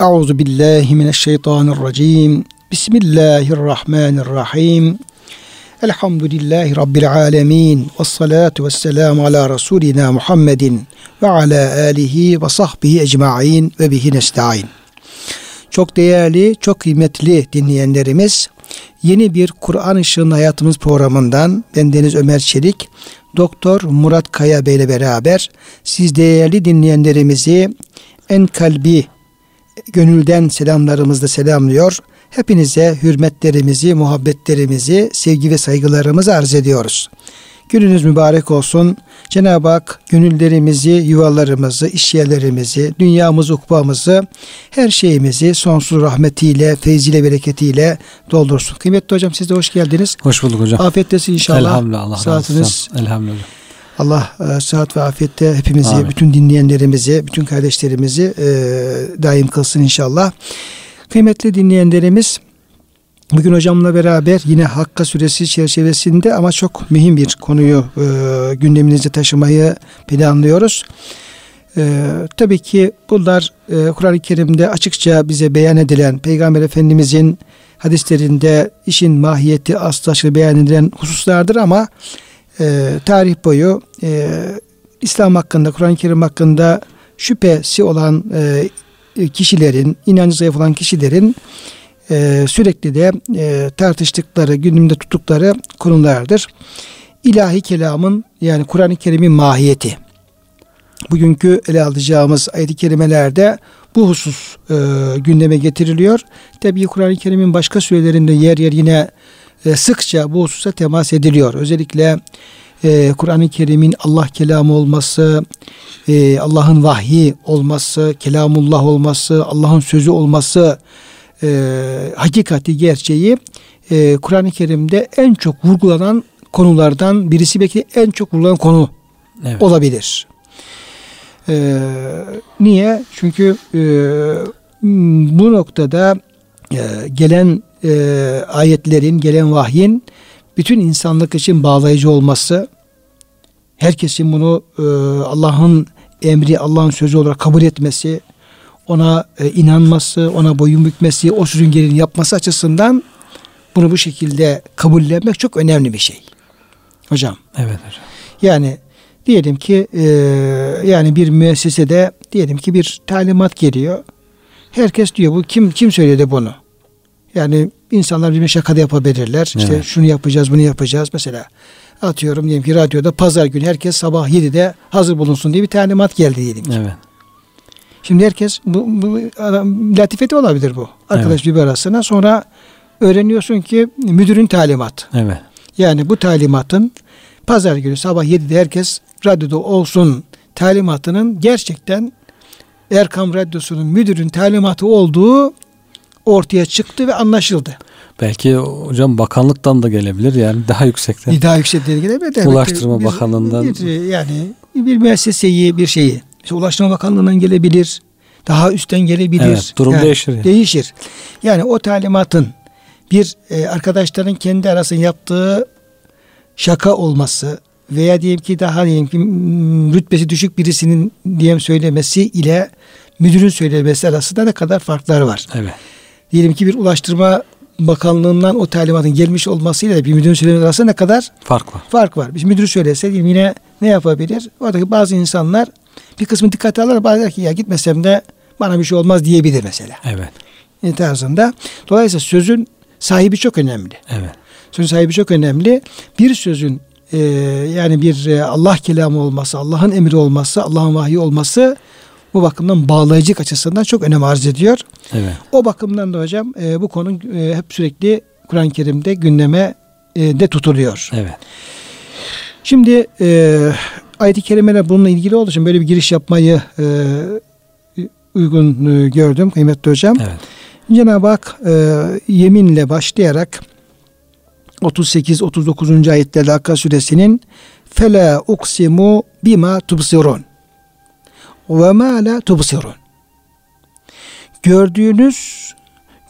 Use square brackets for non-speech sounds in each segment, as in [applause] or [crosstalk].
Euzu billahi mineşşeytanirracim. Bismillahirrahmanirrahim. Elhamdülillahi Rabbil alemin. Ve salatu ve selamu ala Resulina Muhammedin ve ala alihi ve sahbihi ecma'in ve bihi nesta'in. Çok değerli, çok kıymetli dinleyenlerimiz, yeni bir Kur'an Işığın Hayatımız programından ben Deniz Ömer Çelik, Doktor Murat Kaya Bey ile beraber siz değerli dinleyenlerimizi en kalbi gönülden selamlarımızla selamlıyor. Hepinize hürmetlerimizi, muhabbetlerimizi, sevgi ve saygılarımızı arz ediyoruz. Gününüz mübarek olsun. Cenab-ı Hak gönüllerimizi, yuvalarımızı, işyerlerimizi, dünyamızı, ukbamızı, her şeyimizi sonsuz rahmetiyle, feyziyle, bereketiyle doldursun. Kıymetli hocam siz de hoş geldiniz. Hoş bulduk hocam. Afiyettesin inşallah. Elhamdülillah. Allah Saatiniz Elhamdülillah. Allah e, sıhhat ve afiyette hepimizi, Amin. bütün dinleyenlerimizi, bütün kardeşlerimizi e, daim kılsın inşallah. Kıymetli dinleyenlerimiz, bugün hocamla beraber yine Hakka suresi çerçevesinde ama çok mühim bir konuyu e, gündeminize taşımayı planlıyoruz. E, tabii ki bunlar e, Kur'an-ı Kerim'de açıkça bize beyan edilen Peygamber Efendimizin hadislerinde işin mahiyeti aslı beyan edilen hususlardır ama e, tarih boyu e, İslam hakkında, Kur'an-ı Kerim hakkında şüphesi olan e, kişilerin, inancı zayıf olan kişilerin e, sürekli de e, tartıştıkları, gündemde tuttukları konulardır. İlahi kelamın yani Kur'an-ı Kerim'in mahiyeti. Bugünkü ele alacağımız ayet-i kerimelerde bu husus e, gündeme getiriliyor. Tabii Kur'an-ı Kerim'in başka sürelerinde yer yer yine e, sıkça bu hususa temas ediliyor. Özellikle e, Kur'an-ı Kerim'in Allah kelamı olması, e, Allah'ın vahyi olması, kelamullah olması, Allah'ın sözü olması e, hakikati, gerçeği e, Kur'an-ı Kerim'de en çok vurgulanan konulardan birisi belki en çok vurgulanan konu Evet. olabilir. E, niye? Çünkü e, bu noktada e, gelen e, ayetlerin, gelen vahyin bütün insanlık için bağlayıcı olması, herkesin bunu e, Allah'ın emri, Allah'ın sözü olarak kabul etmesi, ona e, inanması, ona boyun bükmesi, o sözün gereğini yapması açısından bunu bu şekilde kabullenmek çok önemli bir şey. Hocam. Evet hocam. Yani diyelim ki e, yani bir müessesede diyelim ki bir talimat geliyor. Herkes diyor bu kim kim söyledi bunu? Yani insanlar birbirine şaka da yapabilirler. İşte Evet. şunu yapacağız, bunu yapacağız. Mesela atıyorum diyelim ki radyoda pazar günü herkes sabah 7'de hazır bulunsun diye bir talimat geldi diyelim ki. Evet. Şimdi herkes bu, bu adam- latifeti olabilir bu. Arkadaş bir arasına sonra öğreniyorsun ki müdürün talimatı. Evet. Yani bu talimatın pazar günü sabah 7'de herkes radyoda olsun talimatının gerçekten Erkam Radyosu'nun müdürün talimatı olduğu ortaya çıktı ve anlaşıldı. Belki hocam bakanlıktan da gelebilir yani daha yüksekten. Daha yüksek derecede evet, evet. Ulaştırma Bakanlığı'ndan. bir, yani bir müesseseyi bir şeyi işte Ulaştırma Bakanlığı'ndan gelebilir. Daha üstten gelebilir. Evet, durum değişir yani. Değişir. Yani o talimatın bir e, arkadaşların kendi arasında yaptığı şaka olması veya diyelim ki daha diyelim ki mm, rütbesi düşük birisinin diyelim söylemesi ile müdürün söylemesi arasında ne kadar farklar var. Evet. Diyelim ki bir ulaştırma bakanlığından o talimatın gelmiş olmasıyla bir müdürün söylemesi arasında ne kadar Fark var. fark var. Biz müdür söylese yine ne yapabilir? Oradaki bazı insanlar bir kısmı dikkate alır. Bazı ki ya gitmesem de bana bir şey olmaz diyebilir mesela. Evet. E, tarzında. Dolayısıyla sözün sahibi çok önemli. Evet. Sözün sahibi çok önemli. Bir sözün e, yani bir e, Allah kelamı olması, Allah'ın emri olması, Allah'ın vahyi olması bu bakımdan bağlayıcılık açısından çok önem arz ediyor. Evet. O bakımdan da hocam e, bu konu e, hep sürekli Kur'an-ı Kerim'de gündeme e, de tutuluyor. Evet. Şimdi e, ayet-i kerimeler bununla ilgili olduğu için böyle bir giriş yapmayı e, uygun e, gördüm kıymetli hocam. Evet. Cenab-ı Hak e, yeminle başlayarak 38-39. ayetlerde Hakka suresinin fela uksimu bima tubsirun ve ma la tubsirun gördüğünüz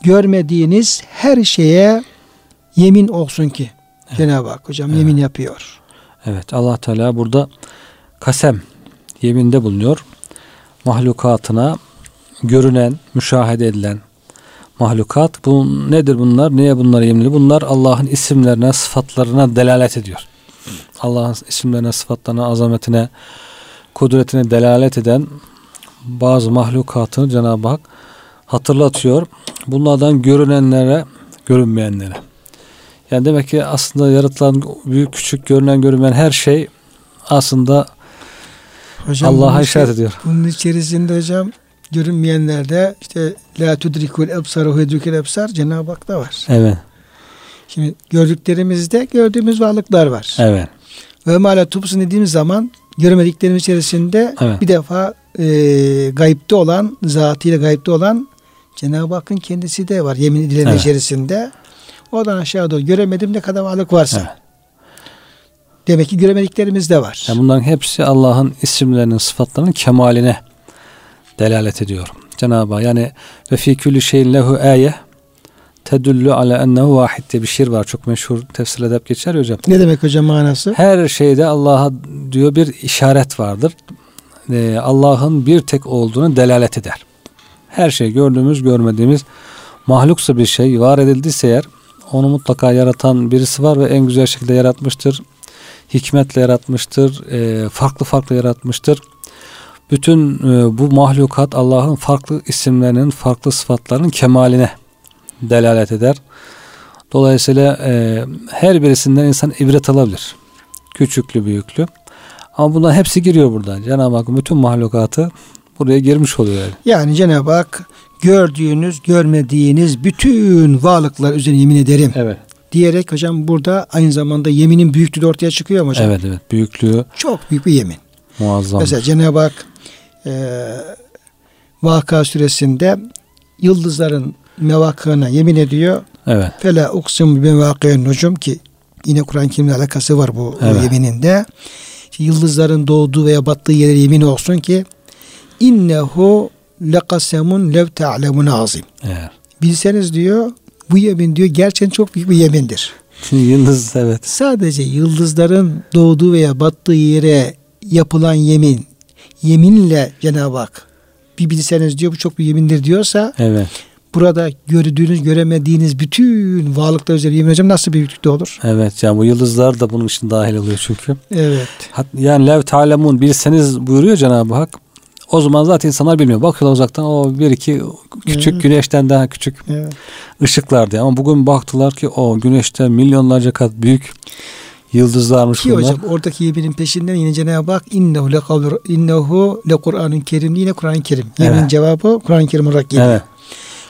görmediğiniz her şeye yemin olsun ki Cenab-ı Hak hocam yemin yapıyor. Evet. Allah Teala burada kasem yeminde bulunuyor. Mahlukatına görünen, müşahede edilen mahlukat. Bu nedir bunlar? Niye bunlar yemli? Bunlar Allah'ın isimlerine, sıfatlarına delalet ediyor. Allah'ın isimlerine, sıfatlarına, azametine, kudretine delalet eden bazı mahlukatını Cenab-ı Hak hatırlatıyor. Bunlardan görünenlere, görünmeyenlere. Yani demek ki aslında yaratılan büyük küçük görünen görünmeyen her şey aslında Allah'a işaret ediyor. Bunun içerisinde hocam görünmeyenlerde işte la tudrikul ebsar ve yudrikul ebsar Cenab-ı Hak da var. Evet. Şimdi gördüklerimizde gördüğümüz varlıklar var. Evet. Ve mala tupsun dediğimiz zaman görmediklerimiz içerisinde Evet. bir defa e, gayipte olan, zatıyla gayipte olan Cenab-ı Hakk'ın kendisi de var yemin edilen Evet. içerisinde. Oradan aşağı doğru göremedim ne kadar varlık varsa. Evet. Demek ki göremediklerimiz de var. Yani bunların hepsi Allah'ın isimlerinin, sıfatlarının kemaline delalet ediyor. Cenab-ı Hak yani ve fi kulli şeyin lehu ayye tedullu ala ennehu vahid diye bir şiir var. Çok meşhur tefsirde hep geçer hocam. Ne demek hocam manası? Her şeyde Allah'a diyor bir işaret vardır. Ee, Allah'ın bir tek olduğunu delalet eder. Her şey gördüğümüz, görmediğimiz mahluksa bir şey var edildiyse eğer onu mutlaka yaratan birisi var ve en güzel şekilde yaratmıştır. Hikmetle yaratmıştır. e, farklı farklı yaratmıştır. Bütün e, bu mahlukat Allah'ın farklı isimlerinin, farklı sıfatlarının kemaline delalet eder. Dolayısıyla e, her birisinden insan ibret alabilir. Küçüklü, büyüklü. Ama bunların hepsi giriyor buradan. Cenab-ı Hakk'ın bütün mahlukatı buraya girmiş oluyor yani. Yani Cenab-ı Hak gördüğünüz, görmediğiniz bütün varlıklar üzerine yemin ederim Evet. diyerek hocam burada aynı zamanda yeminin büyüklüğü de ortaya çıkıyor mu hocam? Evet evet. Büyüklüğü Çok büyük bir yemin. muazzam. Mesela Cenab-ı Hak e, Vaka suresinde yıldızların mevakına yemin ediyor. Evet. Fela uksim bi mevakiyen nucum ki yine Kur'an-ı Kerim'le alakası var bu Evet. yemininde. İşte yıldızların doğduğu veya battığı yere yemin olsun ki innehu lekasemun lev ta'lemun azim. Eğer. Bilseniz diyor bu yemin diyor gerçekten çok büyük bir yemindir. [laughs] Yıldız evet. Sadece yıldızların doğduğu veya battığı yere yapılan yemin, yeminle Cenab-ı Hak bir bilseniz diyor bu çok bir yemindir diyorsa Evet. Burada gördüğünüz göremediğiniz bütün varlıklar üzerine yemin hocam nasıl büyüklükte olur? Evet. Yani bu yıldızlar da bunun için dahil oluyor çünkü. Evet. Hat- Yani lev ta'lemun bilseniz buyuruyor Cenab-ı Hak. O zaman zaten insanlar bilmiyor. Bakıyorlar uzaktan o bir iki küçük Evet. güneşten daha küçük evet. ışıklar diye. Ama bugün baktılar ki o güneşten milyonlarca kat büyük yıldızlarmış Ki bunlar. hocam oradaki yeminin peşinden yine Cenab-ı Hak innehu le kavlu innehu le Kur'an'ın kerim yine Kur'an-ı Kerim. Yemin Evet. cevabı Kur'an-ı Kerim olarak geliyor. Evet.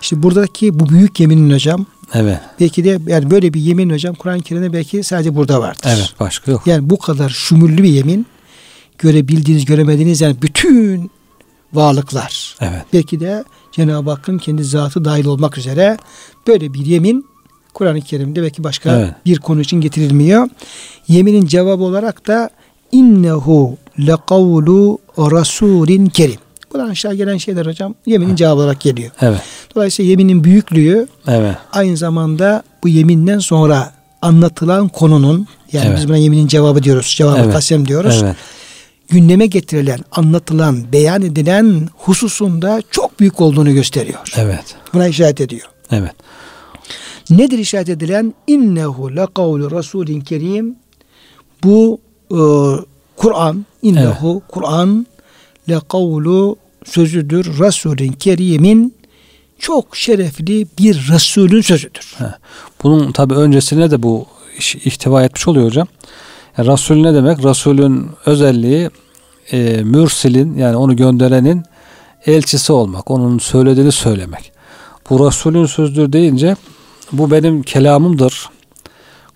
İşte buradaki bu büyük yeminin hocam Evet. belki de yani böyle bir yemin hocam Kur'an-ı Kerim'de belki sadece burada vardır. Evet. Başka yok. Yani bu kadar şumurlu bir yemin görebildiğiniz göremediğiniz yani bütün varlıklar. Evet. Belki de Cenab-ı Hakk'ın kendi zatı dahil olmak üzere böyle bir yemin Kur'an-ı Kerim'de belki başka Evet. bir konu için getirilmiyor. Yeminin cevabı olarak da innehu lekavlu rasulin kerim. Buradan aşağı gelen şeyler hocam yeminin cevabı olarak geliyor. Evet. Dolayısıyla yeminin büyüklüğü Evet. aynı zamanda bu yeminden sonra anlatılan konunun yani Evet. biz buna yeminin cevabı diyoruz. Cevabı Evet. kasem diyoruz. Evet. Gündeme getirilen, anlatılan, beyan edilen hususunda çok büyük olduğunu gösteriyor. Evet. Buna işaret ediyor. Evet. Nedir işaret edilen? İnnehu le kavlu rasulin kerim. Bu e, Kur'an, innehu Kur'an le kavlu sözüdür. Rasulin kerimin çok şerefli bir Resulün sözüdür. Ha. Bunun tabi öncesine de bu ihtiva etmiş oluyor hocam. Yani Resul ne demek? Resulün özelliği e, mürsilin yani onu gönderenin elçisi olmak. Onun söylediğini söylemek. Bu Resulün sözdür deyince bu benim kelamımdır.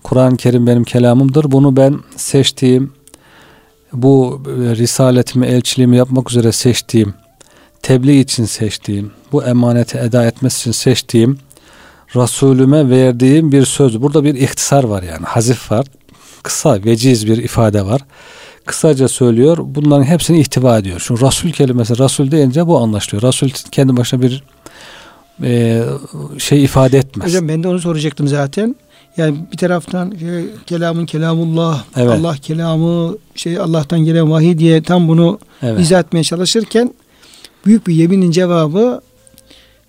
Kur'an-ı Kerim benim kelamımdır. Bunu ben seçtiğim bu e, risaletimi, elçiliğimi yapmak üzere seçtiğim, tebliğ için seçtiğim, bu emaneti eda etmesi için seçtiğim Resulüme verdiğim bir söz. Burada bir ihtisar var yani. Hazif var. Kısa, veciz bir ifade var. Kısaca söylüyor. Bunların hepsini ihtiva ediyor. Şu Resul kelimesi Resul deyince bu anlaşılıyor. Resul kendi başına bir e, şey ifade etmez. Hocam ben de onu soracaktım zaten. Yani bir taraftan e, kelamın kelamullah, Evet. Allah kelamı, şey Allah'tan gelen vahiy diye tam bunu evet. izah etmeye çalışırken büyük bir yeminin cevabı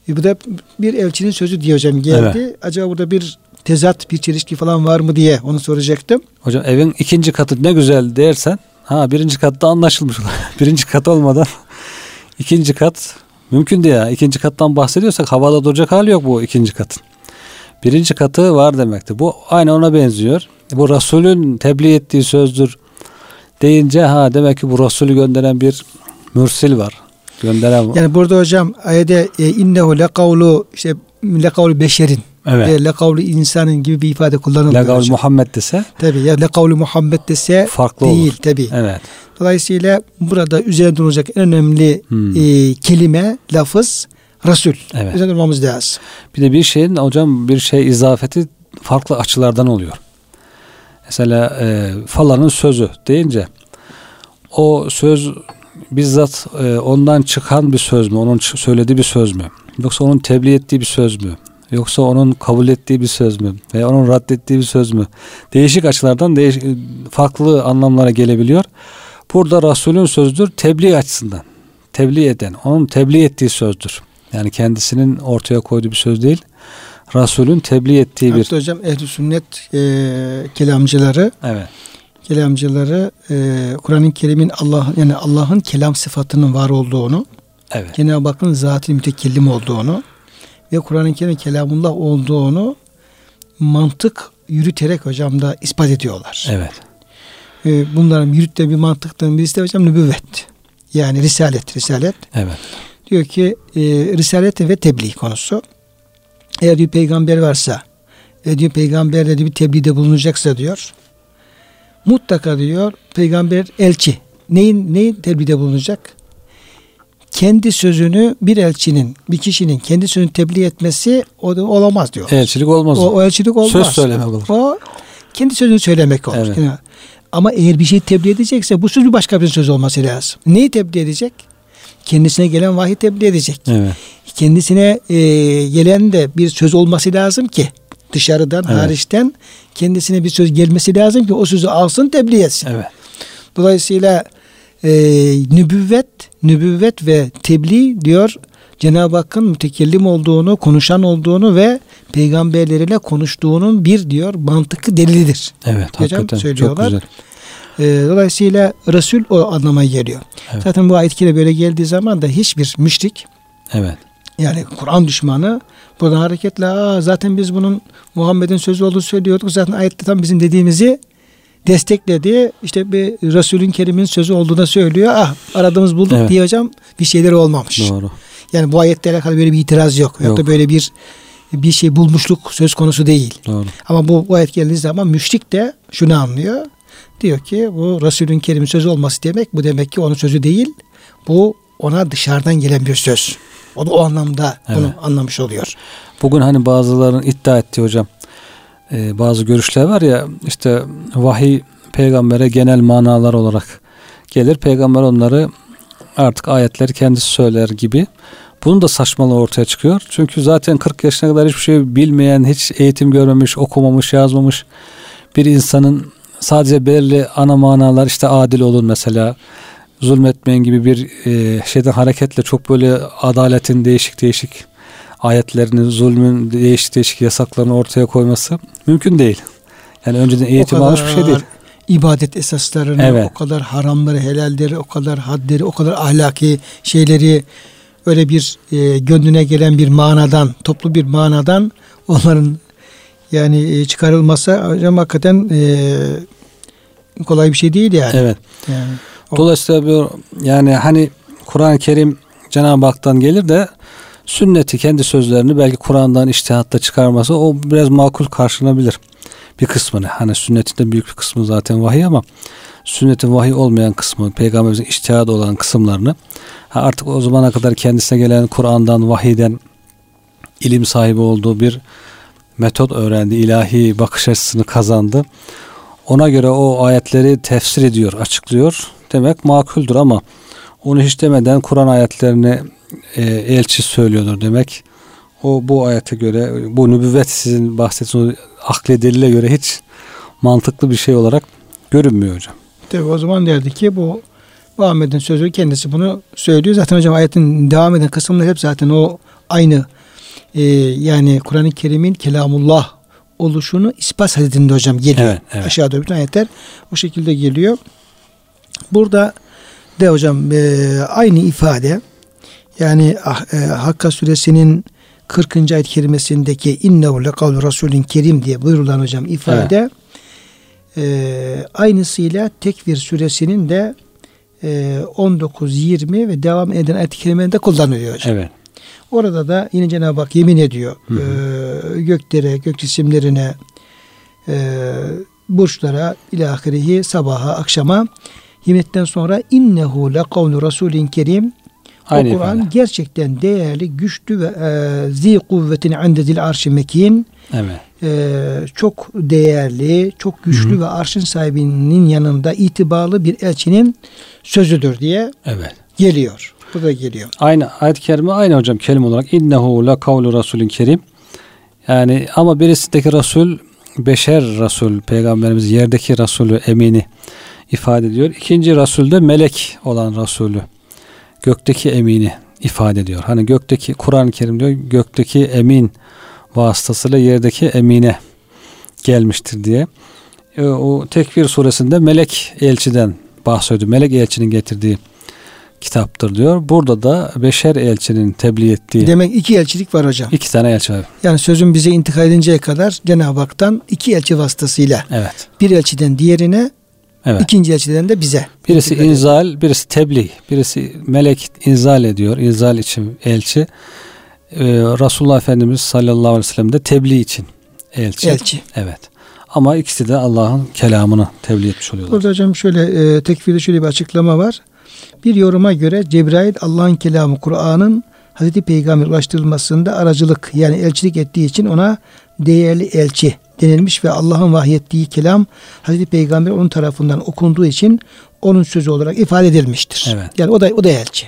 e, bu da bir elçinin sözü diye hocam geldi. Evet. Acaba burada bir tezat, bir çelişki falan var mı diye onu soracaktım. Hocam evin ikinci katı ne güzel dersen ha birinci katta anlaşılmış. [laughs] birinci kat olmadan [laughs] ikinci kat mümkün değil ya. İkinci kattan bahsediyorsak havada duracak hali yok bu ikinci katın. Birinci katı var demektir. Bu aynı ona benziyor. Bu Resulün tebliğ ettiği sözdür deyince ha demek ki bu Resulü gönderen bir mürsil var. Gönderen Yani burada hocam ayette e, innehu lekavlu işte lekavlu beşerin evet. ve lekavlu insanın gibi bir ifade kullanılıyor. Legal hocam. Muhammed dese Tabi ya lekavlu Muhammed dese farklı değil olur. tabi. Evet. Dolayısıyla burada üzerinde duracak en önemli Hmm. e, kelime, lafız Resul. Evet. Üzerinde durmamız lazım. Bir de bir şeyin hocam bir şey izafeti farklı açılardan oluyor. Mesela e, falanın sözü deyince o söz bizzat e, ondan çıkan bir söz mü? Onun söylediği bir söz mü? Yoksa onun tebliğ ettiği bir söz mü? Yoksa onun kabul ettiği bir söz mü? Veya onun reddettiği bir söz mü? Değişik açılardan değiş farklı anlamlara gelebiliyor. Burada Resulün sözüdür tebliğ açısından. Tebliğ eden, onun tebliğ ettiği sözdür. Yani kendisinin ortaya koyduğu bir söz değil. Resulün tebliğ ettiği bir... Hatta hocam ehli sünnet e, kelamcıları Evet. Kelamcıları e, Kur'an-ı Kerim'in Allah yani Allah'ın kelam sıfatının var olduğunu, Evet. Cenab-ı Hakk'ın zat-ı mütekellim olduğunu ve Kur'an-ı Kerim'in kelamullah olduğunu mantık yürüterek hocam da ispat ediyorlar. Evet. E, bunların yürüttüğü bir mantıktan birisi de hocam nübüvvet. Yani risalet, risalet. Evet. Diyor ki e, risalet ve tebliğ konusu. Eğer bir peygamber varsa ve diyor peygamber de bir tebliğde bulunacaksa diyor. Mutlaka diyor peygamber elçi. Neyin neyin tebliğde bulunacak? Kendi sözünü bir elçinin, bir kişinin kendi sözünü tebliğ etmesi o da olamaz diyor. Elçilik olmaz. O, o elçilik olmaz. Söz söylemek olur. O kendi sözünü söylemek olur. Evet. Yani Ama eğer bir şey tebliğ edecekse bu söz bir başka bir söz olması lazım. Neyi tebliğ edecek? Kendisine gelen vahiy tebliğ edecek. Evet. Kendisine e, gelen de bir söz olması lazım ki dışarıdan, Evet. hariçten kendisine bir söz gelmesi lazım ki o sözü alsın tebliğ etsin. Evet. Dolayısıyla e, nübüvvet, nübüvvet ve tebliğ diyor Cenab-ı Hakk'ın mütekellim olduğunu, konuşan olduğunu ve peygamberleriyle konuştuğunun bir diyor mantıklı delilidir. Evet. Hocam hakikaten. Çok söylüyorlar. güzel. E, dolayısıyla Resul o anlama geliyor. Evet. Zaten bu ayet böyle geldiği zaman da hiçbir müşrik Evet. Yani Kur'an düşmanı buradan hareketle Aa, zaten biz bunun Muhammed'in sözü olduğunu söylüyorduk. Zaten ayette tam bizim dediğimizi destekledi. İşte bir Resulün Kerim'in sözü olduğunu söylüyor. Ah aradığımız bulduk Evet. diye hocam bir şeyleri olmamış. Doğru. Yani bu ayetle alakalı böyle bir itiraz yok. Yok da Yok. böyle bir bir şey bulmuşluk söz konusu değil. Doğru. Ama bu, bu ayet geldiği zaman müşrik de şunu anlıyor. Diyor ki bu Resulün Kerim'in sözü olması demek bu demek ki onun sözü değil. Bu ona dışarıdan gelen bir söz. O da o anlamda bunu Evet. anlamış oluyor. Bugün hani bazıların iddia ettiği hocam e, bazı görüşler var ya işte vahiy peygambere genel manalar olarak gelir. Peygamber onları artık ayetleri kendisi söyler gibi. Bunun da saçmalığı ortaya çıkıyor. Çünkü zaten 40 yaşına kadar hiçbir şey bilmeyen, hiç eğitim görmemiş, okumamış, yazmamış bir insanın sadece belirli ana manalar işte adil olun mesela zulmetmeyin gibi bir e, şeyden hareketle çok böyle adaletin değişik değişik ayetlerini, zulmün değişik değişik yasaklarını ortaya koyması mümkün değil. Yani önceden eğitim almış bir şey değil. ibadet esaslarını, Evet. o kadar haramları, helalleri, o kadar hadleri, o kadar ahlaki şeyleri öyle bir e, gönlüne gelen bir manadan, toplu bir manadan onların yani e, çıkarılması hocam hakikaten e, kolay bir şey değil yani. Evet. yani Dolayısıyla bir, yani hani Kur'an-ı Kerim Cenab-ı Hak'tan gelir de sünneti kendi sözlerini belki Kur'an'dan iştihatta çıkarması o biraz makul karşılanabilir. Bir kısmını hani sünnetin de büyük bir kısmı zaten vahiy ama sünnetin vahiy olmayan kısmı peygamberimizin iştihadı olan kısımlarını artık o zamana kadar kendisine gelen Kur'an'dan vahiyden ilim sahibi olduğu bir metot öğrendi. ilahi bakış açısını kazandı. Ona göre o ayetleri tefsir ediyor, açıklıyor. Demek makuldür ama onu hiç demeden Kur'an ayetlerini e, elçi söylüyordur demek. O bu ayete göre bu nübüvvet sizin bahsettiğiniz o akli delile göre hiç mantıklı bir şey olarak görünmüyor hocam. Tabii o zaman derdi ki bu Muhammed'in sözü kendisi bunu söylüyor. Zaten hocam ayetin devam eden kısımları hep zaten o aynı e, yani Kur'an-ı Kerim'in kelamullah oluşunu ispat hadisinde hocam geliyor. Evet, evet. Aşağıda bütün ayetler o şekilde geliyor. Burada de hocam e, aynı ifade yani ah, e, Hakka suresinin 40. ayet kerimesindeki innehu lekavlu rasulün kerim diye buyurulan hocam ifade e, aynısıyla Tekvir suresinin de e, 19, 20 ve devam eden ayet kerimelerinde kullanılıyor hocam. Evet. Orada da yine Cenab-ı Hak yemin ediyor. E, göklere, gök cisimlerine, e, burçlara, ilahirihi, sabaha, akşama yemekten sonra innehu le kavlu rasulin kerim Aynı o Kur'an gerçekten değerli, güçlü ve e, zi kuvvetin indedil arşi mekin Evet. e, çok değerli, çok güçlü ve arşın sahibinin yanında itibarlı bir elçinin sözüdür diye Evet. geliyor. Bu da geliyor. Aynı ayet-i kerime aynı hocam kelime olarak innehu la kavlu rasulün kerim. Yani ama birisindeki rasul beşer rasul peygamberimiz yerdeki rasulü emini ifade ediyor. İkinci rasul de melek olan rasulü gökteki emini ifade ediyor. Hani gökteki Kur'an-ı Kerim diyor gökteki emin vasıtasıyla yerdeki emine gelmiştir diye. E, O Tekvir suresinde melek elçiden bahsediyor. Melek elçinin getirdiği kitaptır diyor. Burada da beşer elçinin tebliğ ettiği Demek iki elçilik var hocam. iki tane elçi var. Yani sözün bize intikal edinceye kadar Cenab-ı Hak'tan iki elçi vasıtasıyla Evet. bir elçiden diğerine, Evet. ikinci elçiden de bize. Birisi ediyor. inzal, birisi tebliğ. Birisi melek inzal ediyor. İnzal için elçi. Ee, Resulullah Efendimiz sallallahu aleyhi ve sellem de tebliğ için elçi. elçi. Evet. Ama ikisi de Allah'ın kelamını tebliğ etmiş oluyorlar. Burada hocam şöyle e, tekfirde şöyle bir açıklama var. Bir yoruma göre Cebrail Allah'ın kelamı Kur'an'ın Hazreti Peygamber ulaştırılmasında aracılık yani elçilik ettiği için ona değerli elçi denilmiş ve Allah'ın vahyettiği kelam Hazreti Peygamber onun tarafından okunduğu için onun sözü olarak ifade edilmiştir. Evet. Yani o da o da elçi.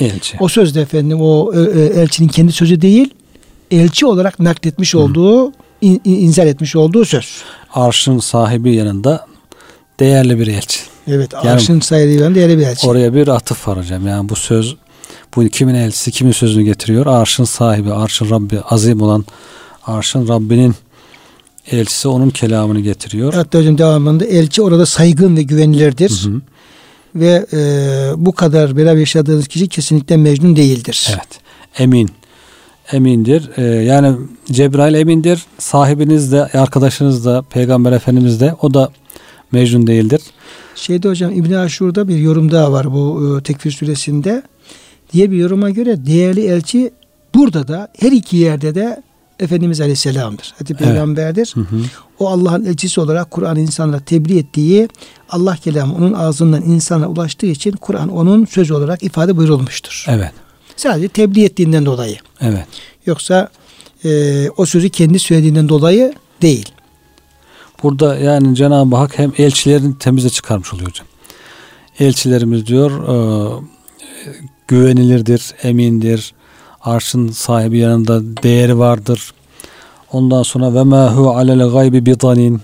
Elçi. O söz de efendim o e, e, elçinin kendi sözü değil, elçi olarak nakletmiş olduğu, in- in- inzal etmiş olduğu söz. Arşın sahibi yanında değerli bir elçi. Evet, Yani- arşın sahibi değerli bir elçi. Oraya bir atıf var hocam. Yani bu söz bu kimin elçisi kimin sözünü getiriyor? Arşın sahibi, arşın Rabbi azim olan arşın Rabbinin elçisi onun kelamını getiriyor. Hatta hocam devamında elçi orada saygın ve güvenilirdir. Hı hı. Ve e, bu kadar beraber yaşadığınız kişi kesinlikle mecnun değildir. Evet. Emin. Emindir. Ee, yani Cebrail emindir. Sahibiniz de, arkadaşınız da, Peygamber Efendimiz de o da mecnun değildir. Şeyde hocam İbn Aşur'da bir yorum daha var bu e, Tekfir suresinde. Diye bir yoruma göre değerli elçi burada da her iki yerde de Efendimiz Aleyhisselam'dır. Evet. Peygamberdir. Hı hı. O Allah'ın elçisi olarak Kur'an'ı insanlara tebliğ ettiği Allah kelamı onun ağzından insana ulaştığı için Kur'an onun sözü olarak ifade buyurulmuştur. Evet. Sadece tebliğ ettiğinden dolayı. Evet. Yoksa e, o sözü kendi söylediğinden dolayı değil. Burada yani Cenab-ı Hak hem elçilerini temize çıkarmış oluyor hocam. Elçilerimiz diyor e, güvenilirdir, emindir. Arşın sahibi yanında değeri vardır. Ondan sonra ve ma hu alel gaybi bidanin.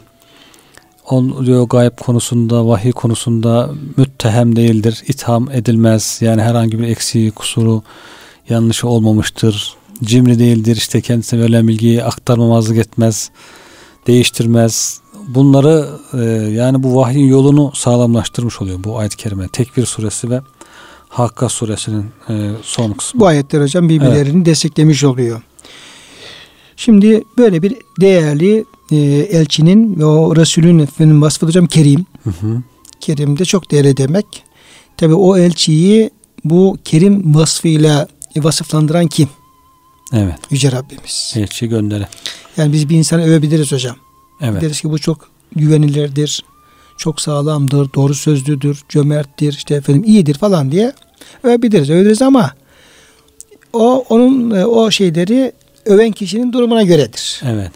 On diyor gayb konusunda, vahiy konusunda müttehem değildir, itham edilmez. Yani herhangi bir eksiği, kusuru, yanlışı olmamıştır. Cimri değildir, işte kendisine verilen bilgiyi aktarmamazlık etmez değiştirmez. Bunları e, yani bu vahyin yolunu sağlamlaştırmış oluyor bu ayet-i kerime. Tekvir suresi ve Hakka suresinin e, son kısmı. Bu ayetler hocam birbirlerini desteklemiş oluyor. Şimdi böyle bir değerli e, elçinin ve o Resulün efendim vasfı hocam Kerim. Hı hı. Kerim de çok değerli demek. Tabi o elçiyi bu Kerim vasfıyla vasıflandıran kim? Evet. Yüce Rabbimiz. Elçi gönderi. Yani biz bir insanı övebiliriz hocam. Evet. Deriz ki bu çok güvenilirdir, çok sağlamdır, doğru sözlüdür, cömerttir, işte efendim iyidir falan diye övebiliriz, överiz ama o onun e, o şeyleri öven kişinin durumuna göredir. Evet.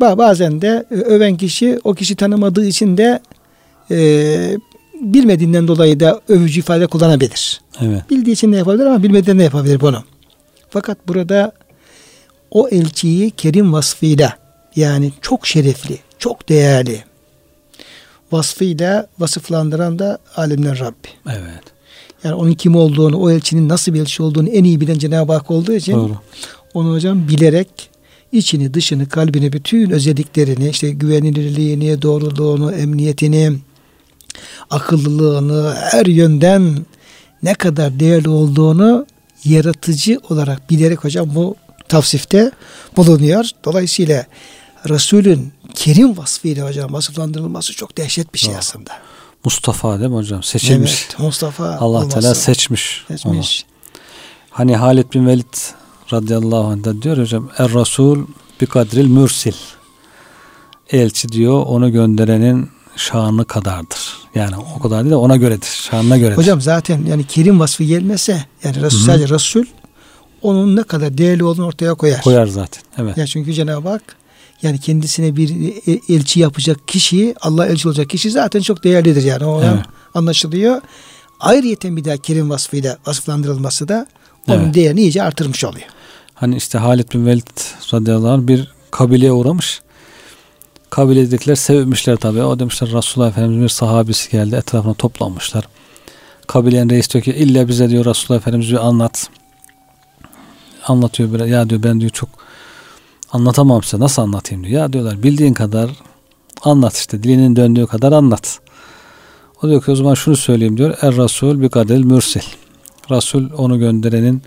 Ba- Bazen de e, öven kişi o kişi tanımadığı için de e, bilmediğinden dolayı da övücü ifade kullanabilir. Evet. Bildiği için de yapabilir ama bilmediğinden de yapabilir bunu. Fakat burada o elçiyi kerim vasfıyla yani çok şerefli, çok değerli. vasfıyla vasıflandıran da alemler Rabbi. Evet. Yani onun kim olduğunu, o elçinin nasıl bir elçi olduğunu en iyi bilen Cenab-ı Hak olduğu için Doğru. onu hocam bilerek içini, dışını, kalbini, bütün özelliklerini, işte güvenilirliğini, doğruluğunu, emniyetini, akıllılığını, her yönden ne kadar değerli olduğunu yaratıcı olarak bilerek hocam bu tavsifte bulunuyor. Dolayısıyla Resulün kerim vasfıyla hocam vasıflandırılması çok dehşet bir şey Doğru. aslında. Mustafa değil mi hocam? Seçilmiş. Evet, Mustafa Allah. Teala seçmiş. onu. seçmiş. Hani Halid bin Velid radıyallahu anh'da diyor hocam Er Rasul bi kadril mürsil. Elçi diyor onu gönderenin şanı kadardır. Yani o kadar değil de ona göredir. Şanına göredir. Hocam zaten yani kerim vasfı gelmese yani Resul, sadece Resul onun ne kadar değerli olduğunu ortaya koyar. koyar zaten. Evet. Ya çünkü Cenab-ı Hak yani kendisine bir e- elçi yapacak kişiyi Allah elçi olacak kişi zaten çok değerlidir yani o Evet. anlaşılıyor. Ayrıyeten bir daha kerim vasfıyla vasıflandırılması da onun Evet. değerini iyice artırmış oluyor. Hani işte Halid bin Velid radıyallahu anh bir kabileye uğramış. Kabiledekiler sevmişler tabii. O demişler Resulullah Efendimiz bir sahabesi geldi. Etrafına toplanmışlar. Kabilenin reis diyor ki illa bize diyor Resulullah Efendimiz bir anlat. Anlatıyor biraz. Ya diyor ben diyor çok anlatamam size. Nasıl anlatayım diyor. Ya diyorlar bildiğin kadar anlat işte. Dilinin döndüğü kadar anlat. O diyor ki o zaman şunu söyleyeyim diyor. Er Rasul bir kadel mürsil. Rasul onu gönderenin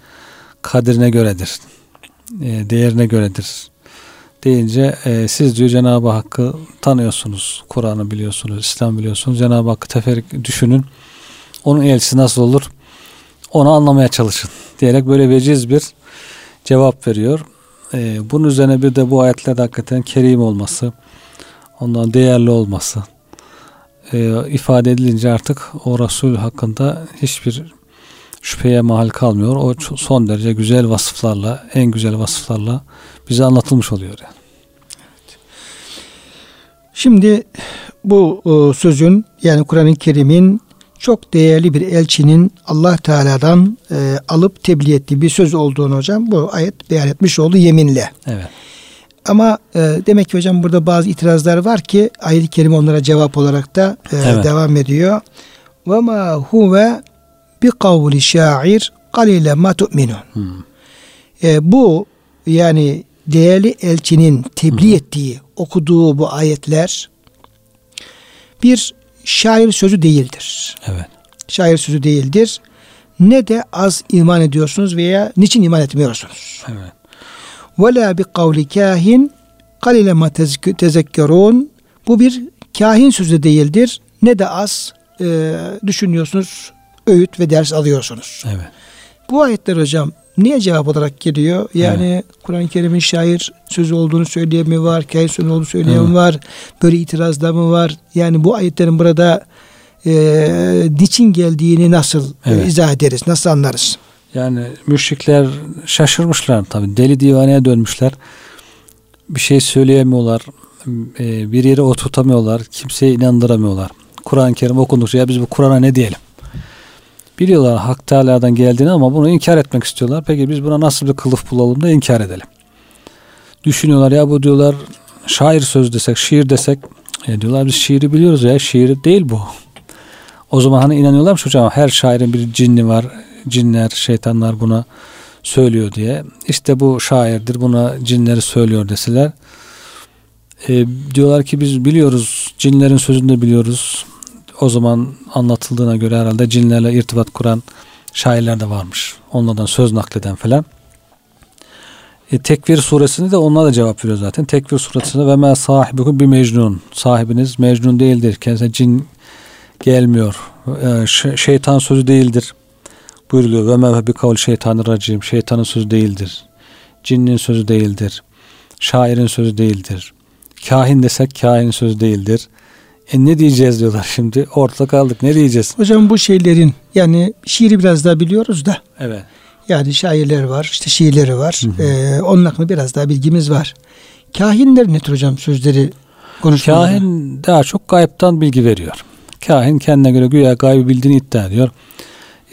kadirine göredir. E, değerine göredir. Deyince e, siz diyor Cenab-ı Hakk'ı tanıyorsunuz. Kur'an'ı biliyorsunuz, İslam biliyorsunuz. Cenab-ı Hakk'ı teferrik düşünün. Onun elçisi nasıl olur? Onu anlamaya çalışın. Diyerek böyle veciz bir cevap veriyor. E, bunun üzerine bir de bu ayetlerde hakikaten kerim olması, ondan değerli olması e, ifade edilince artık o Resul hakkında hiçbir şüpheye mahal kalmıyor. O son derece güzel vasıflarla, en güzel vasıflarla bize anlatılmış oluyor. Yani. Şimdi bu e, sözün yani Kur'an-ı Kerim'in çok değerli bir elçinin Allah Teala'dan e, alıp tebliğ ettiği bir söz olduğunu hocam bu ayet beyan etmiş oldu yeminle. Evet. Ama e, demek ki hocam burada bazı itirazlar var ki ayet-i kerime onlara cevap olarak da e, Evet. devam ediyor. Ve ma huve bi kavli şair qalile ma tu'minun. Hmm. E, bu yani değerli elçinin tebliğ ettiği, okuduğu bu ayetler bir şair sözü değildir. Evet. Şair sözü değildir. Ne de az iman ediyorsunuz veya niçin iman etmiyorsunuz? Evet. Ve la bi kavli kahin kalile ma tezekkerun. Bu bir kahin sözü değildir. Ne de az e, düşünüyorsunuz, öğüt ve ders alıyorsunuz. Evet. Bu ayetler hocam niye cevap olarak geliyor? Yani Kur'an-ı Kerim'in şair sözü olduğunu söyleyen mi var? Kahin sözü olduğunu söyleyen Evet. var? Böyle itirazlar mı var? Yani bu ayetlerin burada e, niçin geldiğini nasıl e, Evet. izah ederiz? Nasıl anlarız? Yani müşrikler şaşırmışlar tabi. Deli divaneye dönmüşler. Bir şey söyleyemiyorlar. e, Bir yere oturtamıyorlar. Kimseye inandıramıyorlar. Kur'an-ı Kerim okundukça ya biz bu Kur'an'a ne diyelim? Biliyorlar Hak Teala'dan geldiğini ama bunu inkar etmek istiyorlar. Peki biz buna nasıl bir kılıf bulalım da inkar edelim? Düşünüyorlar ya bu diyorlar şair söz desek, şiir desek e diyorlar biz şiiri biliyoruz ya şiir değil bu. O zaman hani inanıyorlarmış hocam her şairin bir cinni var. Cinler, şeytanlar buna söylüyor diye. İşte bu şairdir buna cinleri söylüyor deseler. E, diyorlar ki biz biliyoruz cinlerin sözünü de biliyoruz. O zaman anlatıldığına göre herhalde cinlerle irtibat kuran şairler de varmış. Onlardan söz nakleden falan. E, Tekvir suresinde de onlar da cevap veriyor zaten. Tekvir suresinde ve me sahibukum bir mecnun. Sahibiniz mecnun değildir. Kendisine cin gelmiyor. E, ş- şeytan sözü değildir. Buyuruluyor. Ve me bi kavl şeytanir racim. Şeytanın sözü değildir. Cinnin sözü değildir. Şairin sözü değildir. Kahin desek kahinin sözü değildir. E ne diyeceğiz diyorlar şimdi. Ortada kaldık. Ne diyeceğiz? Hocam bu şeylerin yani şiiri biraz daha biliyoruz da Evet. yani şairler var işte şiirleri var. Hı hı. Ee, onun hakkında biraz daha bilgimiz var. Kahinler ne tür hocam sözleri konuşmaları? Kahin daha çok gayiptan bilgi veriyor. Kahin kendine göre güya gaybı bildiğini iddia ediyor.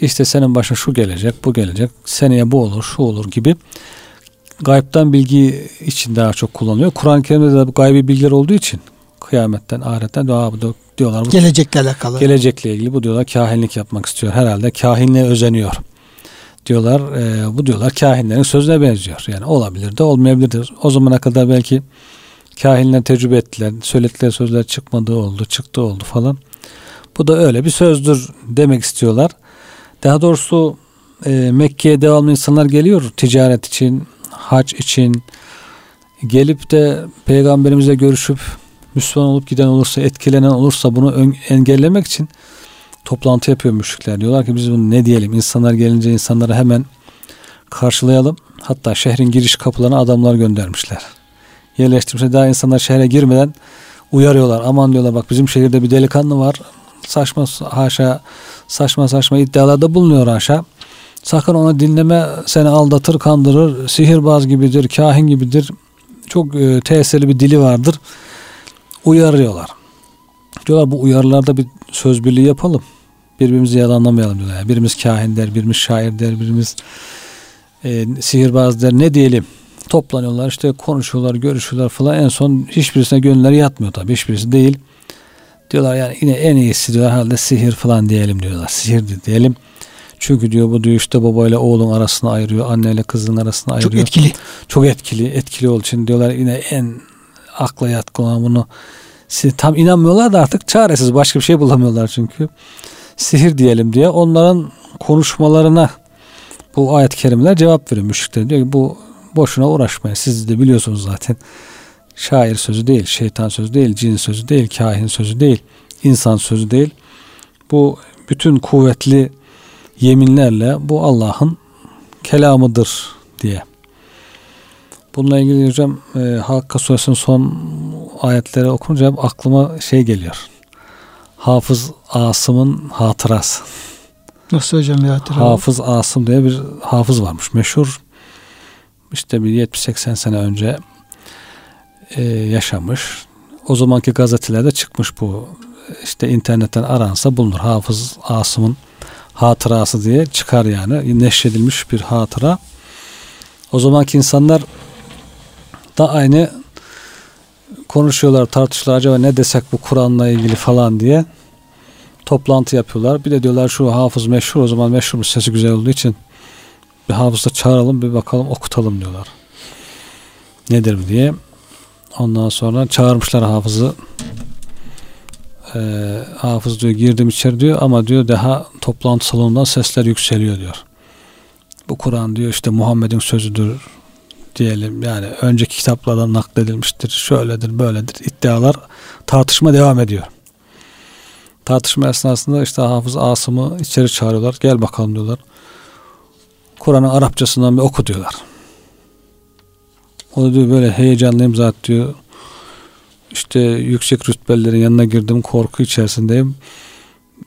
İşte senin başına şu gelecek, bu gelecek, seneye bu olur, şu olur gibi gayiptan bilgi için daha çok kullanılıyor. Kur'an-ı Kerim'de de bu gaybi bilgiler olduğu için kıyametten, ahiretten dua bu diyorlar. Bu, Gelecekle alakalı. Gelecekle ilgili bu diyorlar kahinlik yapmak istiyor. Herhalde kahinliğe özeniyor. Diyorlar e, bu diyorlar kahinlerin sözüne benziyor. Yani olabilir de olmayabilir de. O zamana kadar belki kahinler tecrübe ettiler. Söyledikleri sözler çıkmadığı oldu, çıktı oldu falan. Bu da öyle bir sözdür demek istiyorlar. Daha doğrusu e, Mekke'ye devamlı insanlar geliyor ticaret için, hac için. Gelip de peygamberimizle görüşüp Müslüman olup giden olursa, etkilenen olursa bunu engellemek için toplantı yapıyor müşrikler. Diyorlar ki biz bunu ne diyelim? İnsanlar gelince insanları hemen karşılayalım. Hatta şehrin giriş kapılarına adamlar göndermişler. Yerleştirmişler. Daha insanlar şehre girmeden uyarıyorlar. Aman diyorlar bak bizim şehirde bir delikanlı var. Saçma haşa saçma saçma iddialarda bulunuyor haşa. Sakın onu dinleme seni aldatır kandırır. Sihirbaz gibidir, kahin gibidir. Çok e, tesirli bir dili vardır. Uyarıyorlar. Diyorlar bu uyarılarda bir söz birliği yapalım. Birbirimizi yalanlamayalım diyorlar. Yani birimiz kahin der, birimiz şair der, birimiz e, sihirbaz der. Ne diyelim? Toplanıyorlar işte konuşuyorlar, görüşüyorlar falan. En son hiçbirisine gönülleri yatmıyor tabii. Hiçbirisi değil. Diyorlar yani yine en iyisi diyorlar halde sihir falan diyelim diyorlar. Sihir diyelim. Çünkü diyor bu diyor işte babayla oğlun arasını ayırıyor. Anneyle kızın arasını ayırıyor. Çok etkili. Çok etkili. Etkili olduğu için diyorlar yine en akla yatkın olan bunu tam inanmıyorlar da artık çaresiz başka bir şey bulamıyorlar çünkü. Sihir diyelim diye onların konuşmalarına bu ayet-i kerimeler cevap veriyor müşrikler. Diyor ki bu boşuna uğraşmayın. Siz de biliyorsunuz zaten. Şair sözü değil, şeytan sözü değil, cin sözü değil, kahin sözü değil, insan sözü değil. Bu bütün kuvvetli yeminlerle bu Allah'ın kelamıdır diye. Bununla ilgili hocam e, Hakka suresinin son ayetleri okununca aklıma şey geliyor. Hafız Asım'ın hatırası. Nasıl hocam bir hatıra? Hafız Asım diye bir hafız varmış. Meşhur işte bir 70-80 sene önce e, yaşamış. O zamanki gazetelerde çıkmış bu. İşte internetten aransa bulunur. Hafız Asım'ın hatırası diye çıkar yani. Neşredilmiş bir hatıra. O zamanki insanlar da aynı konuşuyorlar, tartışıyorlar acaba ne desek bu Kur'an'la ilgili falan diye toplantı yapıyorlar. Bir de diyorlar şu hafız meşhur o zaman meşhur sesi güzel olduğu için bir hafızda çağıralım bir bakalım okutalım diyorlar. Nedir diye. Ondan sonra çağırmışlar hafızı. Ee, hafız diyor girdim içeri diyor ama diyor daha toplantı salonundan sesler yükseliyor diyor. Bu Kur'an diyor işte Muhammed'in sözüdür diyelim yani önceki kitaplardan nakledilmiştir şöyledir böyledir iddialar tartışma devam ediyor. Tartışma esnasında işte Hafız Asım'ı içeri çağırıyorlar gel bakalım diyorlar. Kur'an'ın Arapçasından bir oku diyorlar. O diyor böyle heyecanlıyım zaten diyor. İşte yüksek rütbelerin yanına girdim korku içerisindeyim.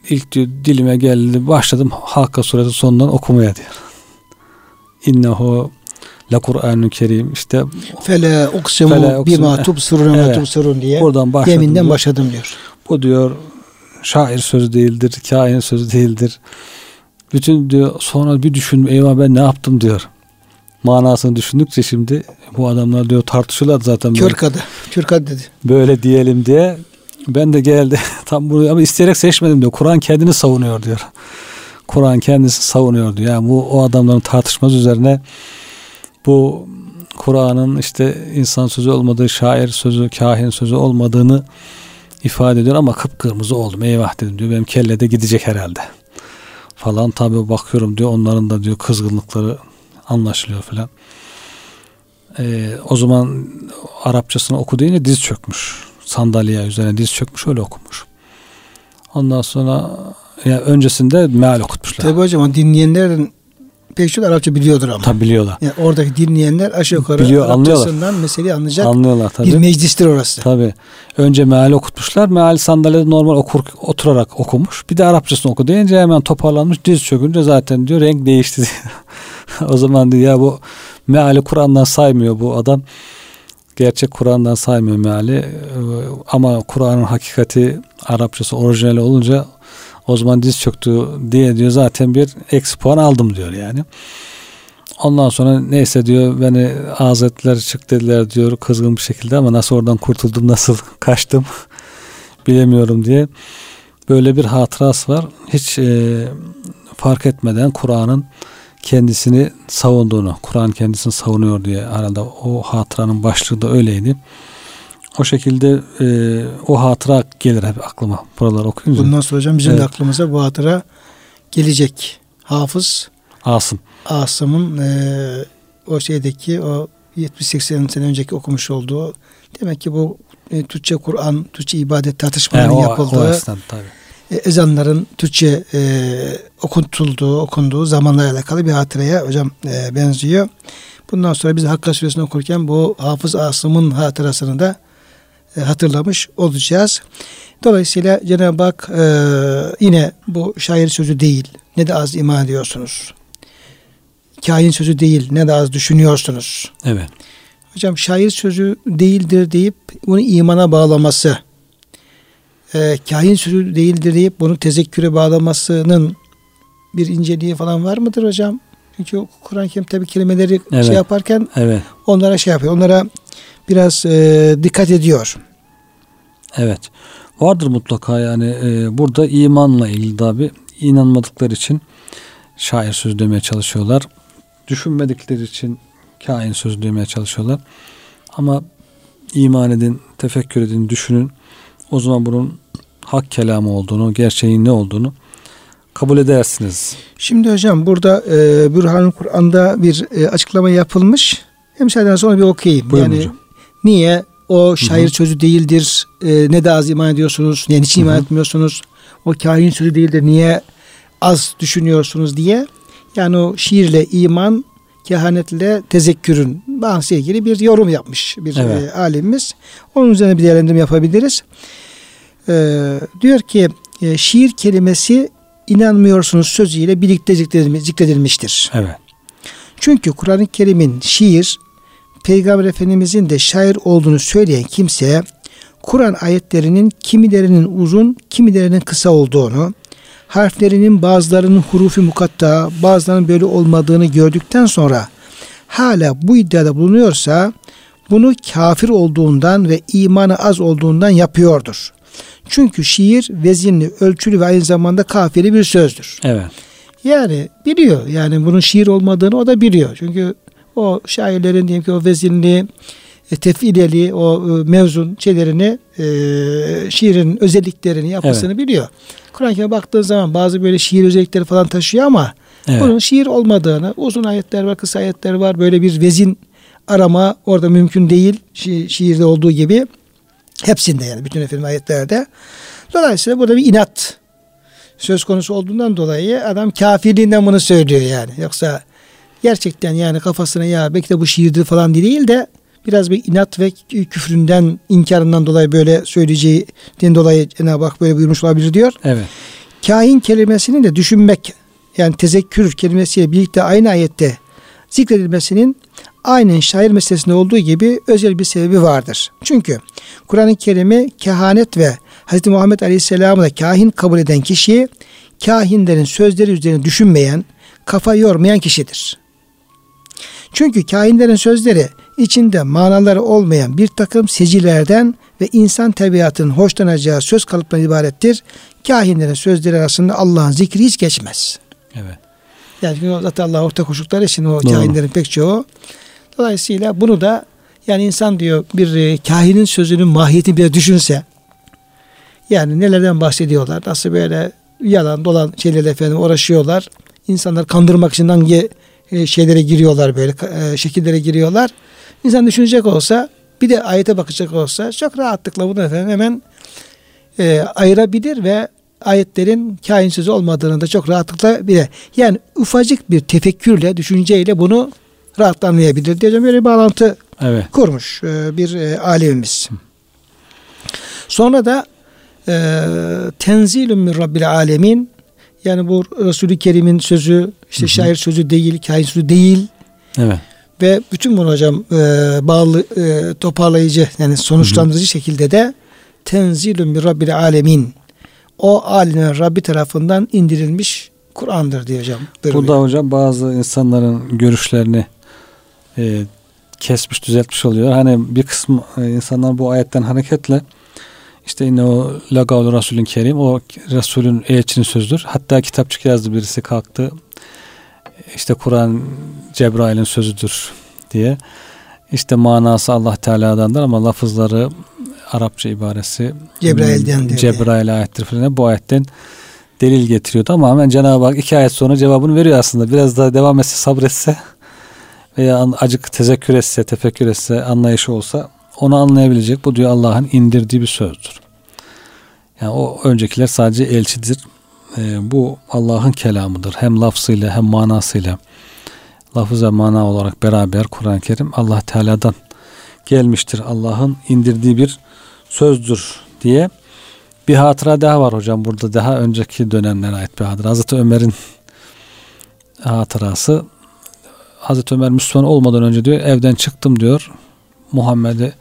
İlk diyor dilime geldi başladım Hakka suresi sonundan okumaya diyor. İnnehu La Kur'an-ı Kerim işte Fele uksimu bima tubsirun ve tubsirun diye buradan başladım yeminden diyor. başladım diyor. Bu diyor şair sözü değildir, kain sözü değildir. Bütün diyor sonra bir düşündüm eyvah ben ne yaptım diyor. Manasını düşündükçe şimdi bu adamlar diyor tartışıyorlar zaten. Kör kadı. Kör kadı dedi. Böyle diyelim diye. Ben de geldi [laughs] tam bunu ama isteyerek seçmedim diyor. Kur'an kendini savunuyor diyor. Kur'an kendisi savunuyor diyor. Yani bu o adamların tartışması üzerine bu Kur'an'ın işte insan sözü olmadığı, şair sözü, kahin sözü olmadığını ifade ediyor ama kıpkırmızı oldum. Eyvah dedim diyor. Benim kellede gidecek herhalde. Falan tabi bakıyorum diyor. Onların da diyor kızgınlıkları anlaşılıyor falan. Ee, o zaman Arapçasını oku deyince diz çökmüş. Sandalye üzerine diz çökmüş öyle okumuş. Ondan sonra yani öncesinde meal okutmuşlar. Tabi hocam dinleyenlerin pek çok Arapça biliyordur ama. Tabi biliyorlar. Yani oradaki dinleyenler aşağı yukarı Biliyor, Arapçasından meseleyi anlayacak. Anlıyorlar tabii. Bir meclistir orası. Tabi. Önce meal okutmuşlar. Meal sandalyede normal okur, oturarak okumuş. Bir de Arapçasını oku deyince hemen toparlanmış. Diz çökünce zaten diyor renk değişti. [laughs] o zaman diyor ya bu meali Kur'an'dan saymıyor bu adam. Gerçek Kur'an'dan saymıyor meali. Ama Kur'an'ın hakikati Arapçası orijinali olunca o zaman diz çöktü diye diyor zaten bir eksi puan aldım diyor yani. Ondan sonra neyse diyor beni ağız ettiler çık dediler diyor kızgın bir şekilde ama nasıl oradan kurtuldum nasıl [laughs] kaçtım bilemiyorum diye böyle bir hatırası var. Hiç e, fark etmeden Kur'an'ın kendisini savunduğunu, Kur'an kendisini savunuyor diye herhalde o hatıranın başlığı da öyleydi. O şekilde e, o hatıra gelir hep aklıma buralar okuyunca. Bundan sonra hocam bizim evet. de aklımıza bu hatıra gelecek. Hafız Asım. Asım'ın e, o şeydeki o 70-80 sene önceki okumuş olduğu demek ki bu e, Türkçe Kur'an, Türkçe ibadet tartışmalarının yapıldığı o esnaf, tabii. E, ezanların Türkçe e, okutulduğu, okunduğu zamanla alakalı bir hatıraya hocam e, benziyor. Bundan sonra biz Hakka Suresini okurken bu Hafız Asım'ın hatırasını da e, hatırlamış olacağız. Dolayısıyla Cenab-ı Hak e, yine bu şair sözü değil. Ne de az iman ediyorsunuz. Kain sözü değil. Ne de az düşünüyorsunuz. Evet. Hocam şair sözü değildir deyip bunu imana bağlaması, e, kahin sözü değildir deyip bunu tezekküre bağlamasının bir inceliği falan var mıdır hocam? Çünkü Kur'an-ı Kerim tabi kelimeleri şey evet. şey yaparken evet. onlara şey yapıyor. Onlara biraz e, dikkat ediyor. Evet. Vardır mutlaka yani e, burada imanla ilgili tabi inanmadıkları için şair sözü demeye çalışıyorlar. Düşünmedikleri için kain sözü demeye çalışıyorlar. Ama iman edin, tefekkür edin, düşünün. O zaman bunun hak kelamı olduğunu, gerçeğin ne olduğunu kabul edersiniz. Şimdi hocam burada e, Bürhan Kur'an'da bir e, açıklama yapılmış. Hem şeyden sonra bir okuyayım. Buyurun yani hocam. Niye o şair Hı-hı. sözü değildir? E, ne de az iman ediyorsunuz? Niye niçin iman etmiyorsunuz? O kahin sözü değildir. Niye az düşünüyorsunuz diye. Yani o şiirle iman kehanetle tezekkürün bahsiyle ilgili bir yorum yapmış bir evet. e, alimimiz. Onun üzerine bir değerlendirme yapabiliriz. E, diyor ki e, şiir kelimesi inanmıyorsunuz sözüyle birlikte zikredilmiştir. Evet. Çünkü Kur'an-ı Kerim'in şiir Peygamber Efendimizin de şair olduğunu söyleyen kimse Kur'an ayetlerinin kimilerinin uzun, kimilerinin kısa olduğunu, harflerinin bazılarının hurufi mukatta, bazılarının böyle olmadığını gördükten sonra hala bu iddiada bulunuyorsa bunu kafir olduğundan ve imanı az olduğundan yapıyordur. Çünkü şiir vezinli, ölçülü ve aynı zamanda kafiri bir sözdür. Evet. Yani biliyor yani bunun şiir olmadığını o da biliyor. Çünkü o şairlerin diyelim ki o vezinli, e, tefileli, o e, mevzun şeylerini, e, şiirin özelliklerini, yapısını evet. biliyor. Kur'an-ı baktığın zaman bazı böyle şiir özellikleri falan taşıyor ama evet. bunun şiir olmadığını, uzun ayetler var, kısa ayetler var. Böyle bir vezin arama orada mümkün değil. Şi- şiirde olduğu gibi. Hepsinde yani bütün efendim ayetlerde. Dolayısıyla burada bir inat söz konusu olduğundan dolayı adam kafirliğinden bunu söylüyor yani. Yoksa gerçekten yani kafasına ya belki de bu şiirdir falan değil de biraz bir inat ve küfründen, inkarından dolayı böyle söyleyeceğinden dolayı Cenab-ı Hak böyle buyurmuş olabilir diyor. Evet. Kahin kelimesini de düşünmek yani tezekkür kelimesiyle birlikte aynı ayette zikredilmesinin aynen şair meselesinde olduğu gibi özel bir sebebi vardır. Çünkü Kur'an-ı Kerim'i kehanet ve Hz. Muhammed Aleyhisselam'ı da kahin kabul eden kişi kahinlerin sözleri üzerine düşünmeyen, kafa yormayan kişidir. Çünkü kahinlerin sözleri içinde manaları olmayan bir takım secilerden ve insan tabiatının hoşlanacağı söz kalıplarından ibarettir. Kahinlerin sözleri arasında Allah'ın zikri hiç geçmez. Evet. Yani zaten Allah orta koşukları için o Doğru. kahinlerin pek çoğu. Dolayısıyla bunu da yani insan diyor bir e, kahinin sözünün mahiyetini bir düşünse yani nelerden bahsediyorlar nasıl böyle yalan dolan şeylerle efendim uğraşıyorlar. İnsanlar kandırmak için hangi e, şeylere giriyorlar böyle e, şekillere giriyorlar. İnsan düşünecek olsa bir de ayete bakacak olsa çok rahatlıkla bunu efendim hemen e, ayırabilir ve ayetlerin kain sözü olmadığını da çok rahatlıkla bile yani ufacık bir tefekkürle düşünceyle bunu rahatla anlayabilir diye böyle bir bağlantı evet. kurmuş e, bir e, alemimiz. Sonra da e, tenzilun min rabbil alemin yani bu Resulü Kerim'in sözü işte hı hı. şair sözü değil, kain sözü değil. Evet. Ve bütün bunu hocam e, bağlı e, toparlayıcı yani sonuçlandırıcı hı hı. şekilde de tenzilun bir rabbil alemin o alemin Rabbi tarafından indirilmiş Kur'an'dır diye hocam. Burada hocam bazı insanların görüşlerini e, kesmiş düzeltmiş oluyor. Hani bir kısmı e, insanlar bu ayetten hareketle İşte yine o lagavlu Resulün Kerim o Resulün elçinin sözüdür. Hatta kitapçık yazdı birisi kalktı. İşte Kur'an Cebrail'in sözüdür diye. İşte manası Allah Teala'dandır ama lafızları Arapça ibaresi Cebrail'den Cebrail'e aittir falan. Bu ayetten delil getiriyordu ama hemen Cenab-ı Hak iki ayet sonra cevabını veriyor aslında. Biraz daha devam etse sabretse veya acık tezekkür etse, tefekkür etse, anlayışı olsa onu anlayabilecek. Bu diyor Allah'ın indirdiği bir sözdür. Yani o öncekiler sadece elçidir. Ee, bu Allah'ın kelamıdır. Hem lafzıyla hem manasıyla. Lafız ve mana olarak beraber Kur'an-ı Kerim Allah Teala'dan gelmiştir. Allah'ın indirdiği bir sözdür diye bir hatıra daha var hocam burada daha önceki dönemlere ait bir hatıra. Hazreti Ömer'in hatırası Hazreti Ömer Müslüman olmadan önce diyor evden çıktım diyor. Muhammed'i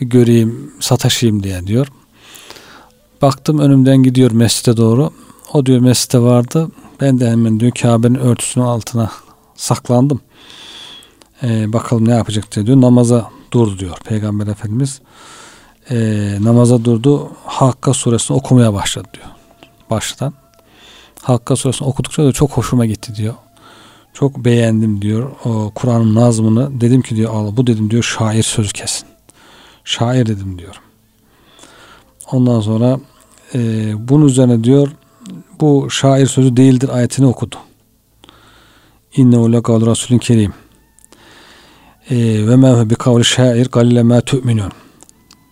bir göreyim, sataşayım diye diyor. Baktım önümden gidiyor mescide doğru. O diyor mescide vardı. Ben de hemen diyor Kabe'nin örtüsünün altına saklandım. Ee, bakalım ne yapacak diye diyor. Namaza durdu diyor Peygamber Efendimiz. Ee, namaza durdu. Hakka suresini okumaya başladı diyor. Baştan. Hakka suresini okudukça da çok hoşuma gitti diyor. Çok beğendim diyor o Kur'an'ın nazmını. Dedim ki diyor Allah bu dedim diyor şair sözü kesin. Şair dedim diyor. Ondan sonra e, bunun üzerine diyor bu şair sözü değildir ayetini okudu. İnnehu lekavlu Resulün Kerim. E, ve ma bi kavli şair galile ma tu'minun.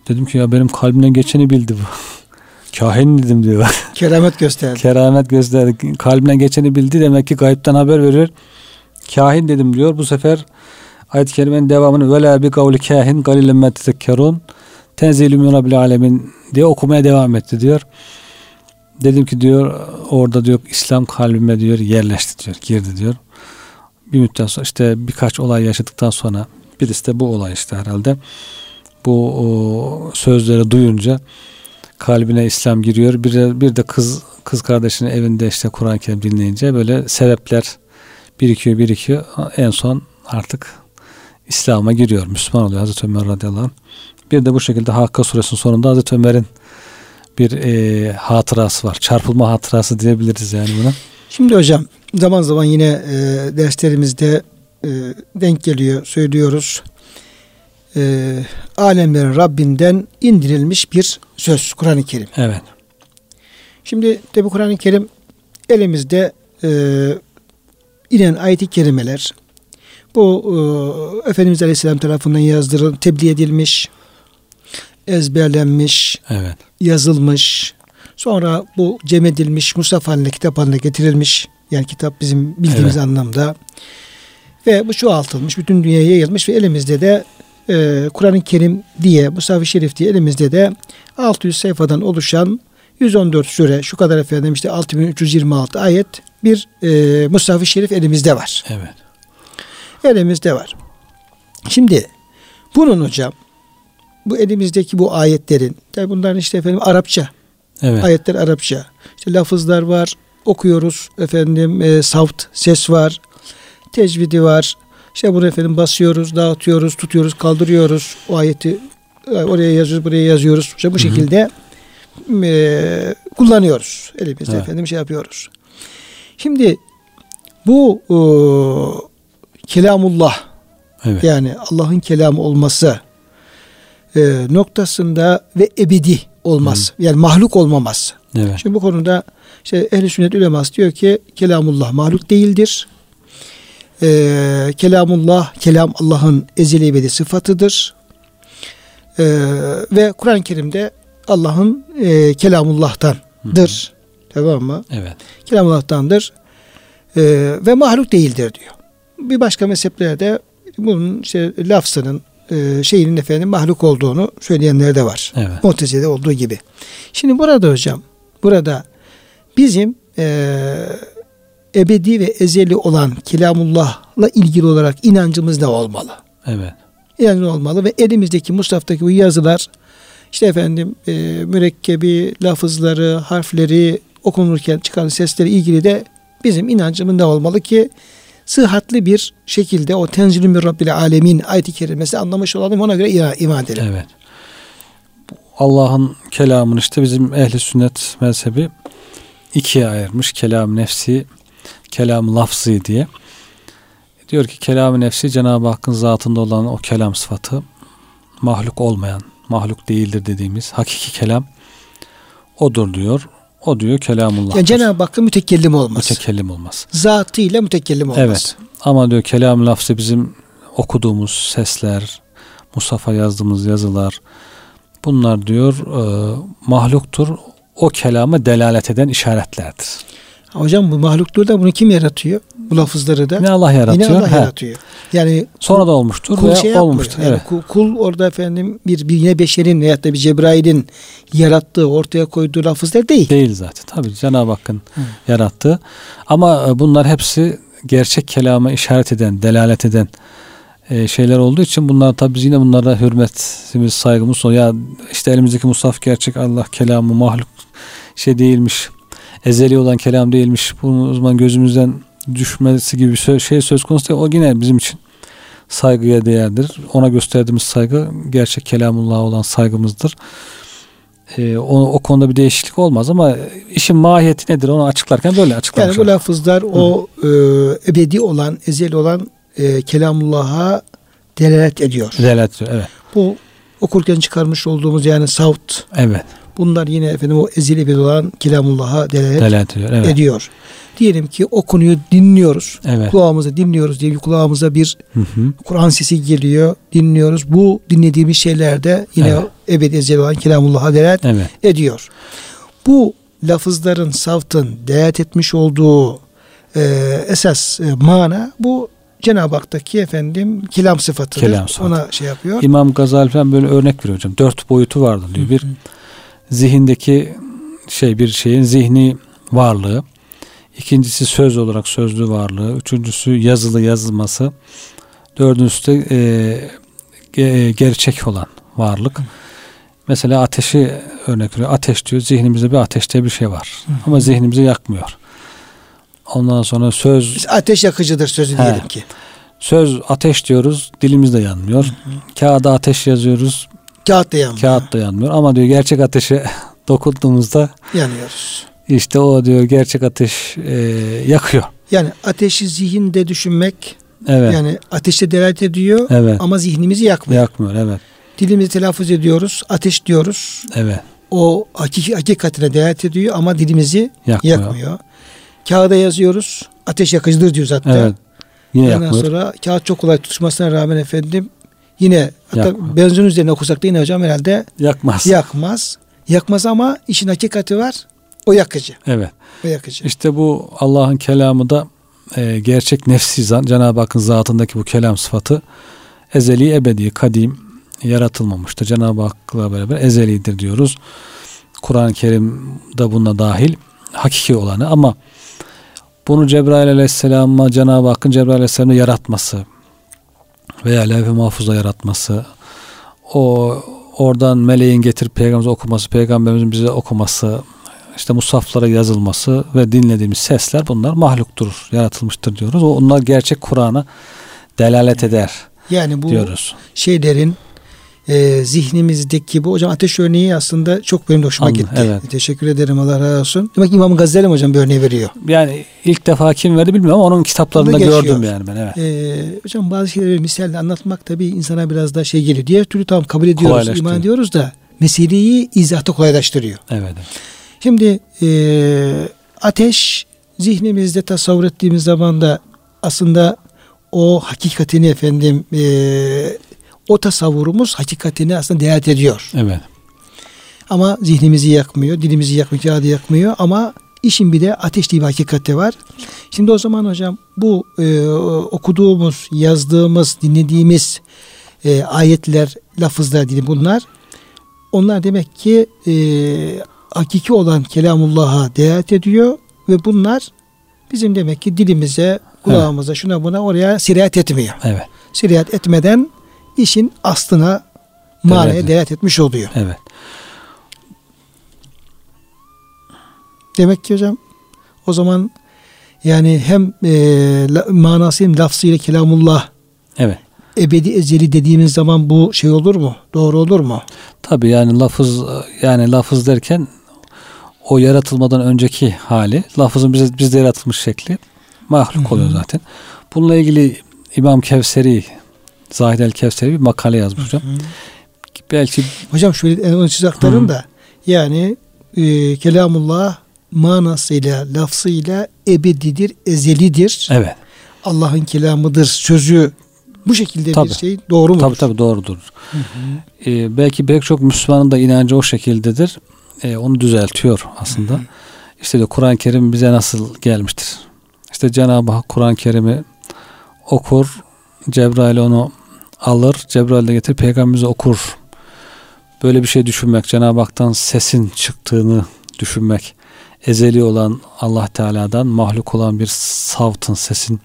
Dedim ki ya benim kalbimden geçeni bildi bu. [laughs] Kahin dedim diyor. Keramet gösterdi. Keramet gösterdi. Kalbimden geçeni bildi. Demek ki gayipten haber verir. Kahin dedim diyor. Bu sefer ayet-i kerimenin devamını ve la bi kavli kahin galilen ma tezekkerun tenzilü min rabbil alemin diye okumaya devam etti diyor. Dedim ki diyor orada diyor İslam kalbime diyor yerleşti diyor. Girdi diyor. Bir müddet sonra işte birkaç olay yaşadıktan sonra birisi de bu olay işte herhalde. Bu o, sözleri duyunca kalbine İslam giriyor. Bir de, bir de kız kız kardeşinin evinde işte Kur'an-ı Kerim dinleyince böyle sebepler birikiyor birikiyor. En son artık İslam'a giriyor. Müslüman oluyor Hazreti Ömer radıyallahu anh. Bir de bu şekilde Hakka suresinin sonunda Hazreti Ömer'in bir e, hatırası var. Çarpılma hatırası diyebiliriz yani buna. Şimdi hocam zaman zaman yine e, derslerimizde e, denk geliyor, söylüyoruz. E, alemlerin Rabbinden indirilmiş bir söz Kur'an-ı Kerim. Evet. Şimdi tabi Kur'an-ı Kerim elimizde e, inen ayet-i kerimeler bu e, Efendimiz Aleyhisselam tarafından yazdırılıp tebliğ edilmiş, ezberlenmiş, evet. yazılmış. Sonra bu cem edilmiş, Mustafa haline, kitap haline getirilmiş. Yani kitap bizim bildiğimiz evet. anlamda. Ve bu çoğaltılmış, bütün dünyaya yayılmış ve elimizde de e, Kur'an-ı Kerim diye, Musafi Şerif diye elimizde de 600 sayfadan oluşan 114 süre, şu kadar efendim işte 6326 ayet bir e, Musafi Şerif elimizde var. Evet. Elimizde var. Şimdi bunun hocam bu elimizdeki bu ayetlerin tabi bunların işte efendim Arapça evet. ayetler Arapça işte lafızlar var okuyoruz efendim e, savt ses var tecvidi var işte bunu efendim basıyoruz dağıtıyoruz tutuyoruz kaldırıyoruz o ayeti e, oraya yazıyoruz buraya yazıyoruz işte bu şekilde e, kullanıyoruz elimizde evet. efendim şey yapıyoruz şimdi bu e, kelamullah evet. yani Allah'ın kelamı olması e, noktasında ve ebedi olmaz. Hı. Yani mahluk olmaması. Evet. Şimdi bu konuda işte ehl sünnet uleması diyor ki kelamullah mahluk değildir. E, kelamullah kelam Allah'ın ezeli ebedi sıfatıdır. E, ve Kur'an-ı Kerim'de Allah'ın e, kelamullah'tandır. Hı. Tamam mı? Evet. Kelamullah'tandır. E, ve mahluk değildir diyor. Bir başka mezheplerde bunun işte lafzının e, şeyinin efendim mahluk olduğunu söyleyenler de var. Evet. Mutezile'de olduğu gibi. Şimdi burada hocam burada bizim e, ebedi ve ezeli olan kelamullah'la ilgili olarak inancımız ne olmalı? Evet. İnancımız olmalı ve elimizdeki Mustaftaki bu yazılar işte efendim e, mürekkebi, lafızları, harfleri okunurken çıkan sesleri ilgili de bizim inancımız ne olmalı ki sıhhatli bir şekilde o tenzilü min Rabbil alemin ayeti kerimesi anlamış olalım ona göre iman edelim. Evet. Allah'ın kelamını işte bizim ehli sünnet mezhebi ikiye ayırmış. Kelam nefsi, kelam lafzı diye. Diyor ki kelam nefsi Cenab-ı Hakk'ın zatında olan o kelam sıfatı mahluk olmayan, mahluk değildir dediğimiz hakiki kelam odur diyor. O diyor kelamullah. Yani Cenab-ı Hakk'ın mütekellim olmaz. Mütekellim olmaz. Zatıyla mütekellim olmaz. Evet. Ama diyor kelam lafzı bizim okuduğumuz sesler, Musaf'a yazdığımız yazılar bunlar diyor e, mahluktur. O kelama delalet eden işaretlerdir. Hocam bu mahluktur da bunu kim yaratıyor? Bu lafızları da. Yine Allah yaratıyor. Yine Allah He. yaratıyor. Yani Sonra da olmuştur kul veya şey olmuştur. Yani evet. kul, orada efendim bir, bir yine beşerin veyahut da bir Cebrail'in yarattığı ortaya koyduğu lafızlar değil. Değil zaten. Tabii Cenab-ı Hakk'ın Hı. yarattığı. Ama e, bunlar hepsi gerçek kelama işaret eden, delalet eden e, şeyler olduğu için bunlar tabii biz yine bunlara hürmetimiz, saygımız oluyor. Ya işte elimizdeki musaf gerçek Allah kelamı mahluk şey değilmiş. Ezeli olan kelam değilmiş. Bunu o zaman gözümüzden düşmesi gibi bir şey söz konusu değil. O yine bizim için saygıya değerdir. Ona gösterdiğimiz saygı gerçek kelamullah olan saygımızdır. Ee, o, o konuda bir değişiklik olmaz ama işin mahiyeti nedir onu açıklarken böyle açıklamış. Yani bu lafızlar o e, ebedi olan, ezeli olan e, kelamullah'a delalet ediyor. Delalet ediyor, evet. Bu okurken çıkarmış olduğumuz yani savt Evet. Bunlar yine efendim o ezeli ebedi olan kelamullah'a delalet Delalet ediyor. Evet. ediyor. Diyelim ki o konuyu dinliyoruz. Evet. Kulağımıza dinliyoruz diye kulağımıza bir Hı hı. Kur'an sesi geliyor, dinliyoruz. Bu dinlediğimiz şeylerde yine Evet. ebedi ezeli olan kelamullah'a delalet Evet. ediyor. Bu lafızların, savtın delalet etmiş olduğu e, esas e, mana bu Cenab-ı Hak'taki efendim kelam sıfatıdır. Kelam sıfatı. Ona şey yapıyor. İmam Gazali falan böyle örnek veriyor hocam. Dört boyutu vardı diyor. Bir zihindeki şey bir şeyin zihni varlığı. İkincisi söz olarak sözlü varlığı. Üçüncüsü yazılı yazılması. Dördüncüsü de e, ge- gerçek olan varlık. Mesela ateşi örnek veriyor. Ateş diyor. Zihnimizde bir ateşte bir şey var. Ama zihnimizi yakmıyor. Ondan sonra söz Biz ateş yakıcıdır sözü He. diyelim ki. söz ateş diyoruz. Dilimiz de yanmıyor. Kağıda ateş yazıyoruz. Kağıt da yanmıyor. Kağıt da yanmıyor. Ama diyor gerçek ateşe [laughs] dokunduğumuzda Yanıyoruz. işte o diyor gerçek ateş e, yakıyor. Yani ateşi zihinde düşünmek Evet. yani ateşte delalet ediyor evet. ama zihnimizi yakmıyor. Yakmıyor. Evet. Dilimizi telaffuz ediyoruz. Ateş diyoruz. Evet. O hakiki, hakikatine delalet ediyor ama dilimizi Yakmıyor. yakmıyor. Kağıda yazıyoruz. Ateş yakıcıdır diyoruz hatta. Evet. Yine Ondan yakmıyor. sonra kağıt çok kolay tutuşmasına rağmen efendim yine hatta benzin üzerine okusak da yine hocam herhalde Yakmaz. yakmaz. Yakmaz ama işin hakikati var. O yakıcı. Evet. O yakıcı. İşte bu Allah'ın kelamı da e, gerçek nefsi zan, Cenab-ı Hakk'ın zatındaki bu kelam sıfatı ezeli, ebedi, kadim yaratılmamıştır. Cenab-ı Hak'la beraber ezelidir diyoruz. Kur'an-ı Kerim de buna dahil hakiki olanı ama bunu Cebrail Aleyhisselam'a Cenab-ı Hakk'ın Cebrail Aleyhisselam'ı yaratması veya levh-i mahfuza yaratması o oradan meleğin getirip peygamberimize okuması, peygamberimizin bize okuması, işte musaflara yazılması ve dinlediğimiz sesler bunlar mahluktur, yaratılmıştır diyoruz. O onlar gerçek Kur'an'a delalet eder Yani bu diyoruz. şeylerin e, zihnimizdeki bu hocam ateş örneği aslında çok benim de hoşuma Anladım, gitti. evet. Teşekkür ederim Allah razı olsun. Demek İmam Gazali mi hocam bir örneği veriyor. Yani ilk defa kim verdi bilmiyorum ama onun kitaplarında gördüm yani ben evet. Ee, hocam bazı şeyleri misalle anlatmak tabii insana biraz da şey geliyor. Diğer türlü tamam kabul ediyoruz, iman ediyoruz da meseleyi izahta kolaylaştırıyor. Evet. evet. Şimdi e, ateş zihnimizde tasavvur ettiğimiz zaman da aslında o hakikatini efendim e, o tasavvurumuz hakikatini aslında delalet ediyor. Evet. Ama zihnimizi yakmıyor, dilimizi yakmıyor, kağıdı yakmıyor ama işin bir de ateş diye bir hakikati var. Şimdi o zaman hocam bu e, okuduğumuz, yazdığımız, dinlediğimiz e, ayetler, lafızlar diye bunlar onlar demek ki e, hakiki olan kelamullah'a delalet ediyor ve bunlar bizim demek ki dilimize, kulağımıza, şuna buna oraya sirayet etmiyor. Evet. Sirayet etmeden işin aslına, manaya Evet. delalet etmiş oluyor. Evet. Demek ki hocam o zaman yani hem e, la, manası hem lafzıyla kelamullah Evet. ebedi ezeli dediğimiz zaman bu şey olur mu? Doğru olur mu? Tabi yani lafız yani lafız derken o yaratılmadan önceki hali lafızın bize bizde yaratılmış şekli mahluk oluyor zaten. Bununla ilgili İmam Kevseri Zahid el Kevseri bir makale yazmış hocam. Belki Hocam şöyle onu size aktarın da yani e, kelamullah manasıyla, lafzıyla ebedidir, ezelidir. Evet. Allah'ın kelamıdır, sözü bu şekilde tabii. bir şey doğru mu? Tabii tabii doğrudur. Hı hı. Ee, belki pek çok Müslümanın da inancı o şekildedir. Ee, onu düzeltiyor aslında. Hı hı. İşte de Kur'an-ı Kerim bize nasıl gelmiştir? İşte Cenab-ı Hak Kur'an-ı Kerim'i okur, Cebrail onu alır, Cebrail de getir peygamberimize okur. Böyle bir şey düşünmek, Cenab-ı Hak'tan sesin çıktığını düşünmek, ezeli olan Allah Teala'dan mahluk olan bir savtın, sesin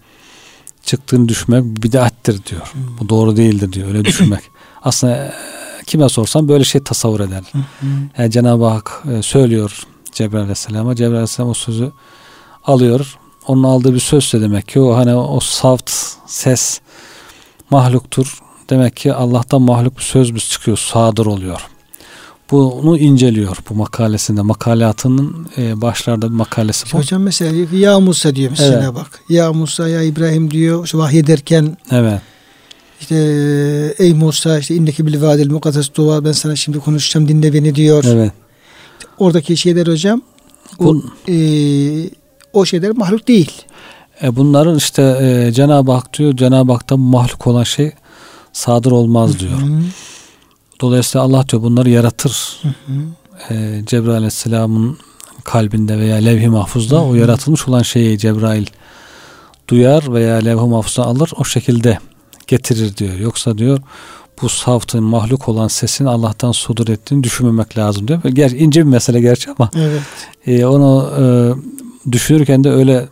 çıktığını düşünmek bidattir diyor. Hmm. Bu doğru değildir diyor. Öyle düşünmek. [clears throat] Aslında e, kime sorsam böyle şey tasavvur eder. Yani Cenab-ı Hak e, söylüyor Cebrail Aleyhisselam'a. Cebrail Aleyhisselam o sözü alıyor. Onun aldığı bir sözse demek ki o hani o saft ses mahluktur. Demek ki Allah'tan mahluk bir söz biz çıkıyor. Sadır oluyor bunu inceliyor bu makalesinde. Makalatının e, başlarda bir makalesi bu. Hocam mesela ya Musa diyor mesela evet. bak. Ya Musa ya İbrahim diyor. İşte vahyederken evet. İşte ey Musa işte indeki bil vadil mukaddes dua ben sana şimdi konuşacağım dinle beni diyor. Evet. oradaki şeyler hocam o, e, o şeyler mahluk değil. E bunların işte e, Cenab-ı Hak diyor Cenab-ı Hak'tan mahluk olan şey sadır olmaz diyor. Hı hı. Dolayısıyla Allah diyor bunları yaratır. Hı hı. Ee, Cebrail aleyhisselamın kalbinde veya levh-i mahfuzda hı hı. o yaratılmış olan şeyi Cebrail duyar veya levh-i mahfuzda alır o şekilde getirir diyor. Yoksa diyor bu saftın mahluk olan sesin Allah'tan sudur ettiğini düşünmemek lazım diyor. Gerçi ince bir mesele gerçi ama evet. e, onu e, düşünürken de öyle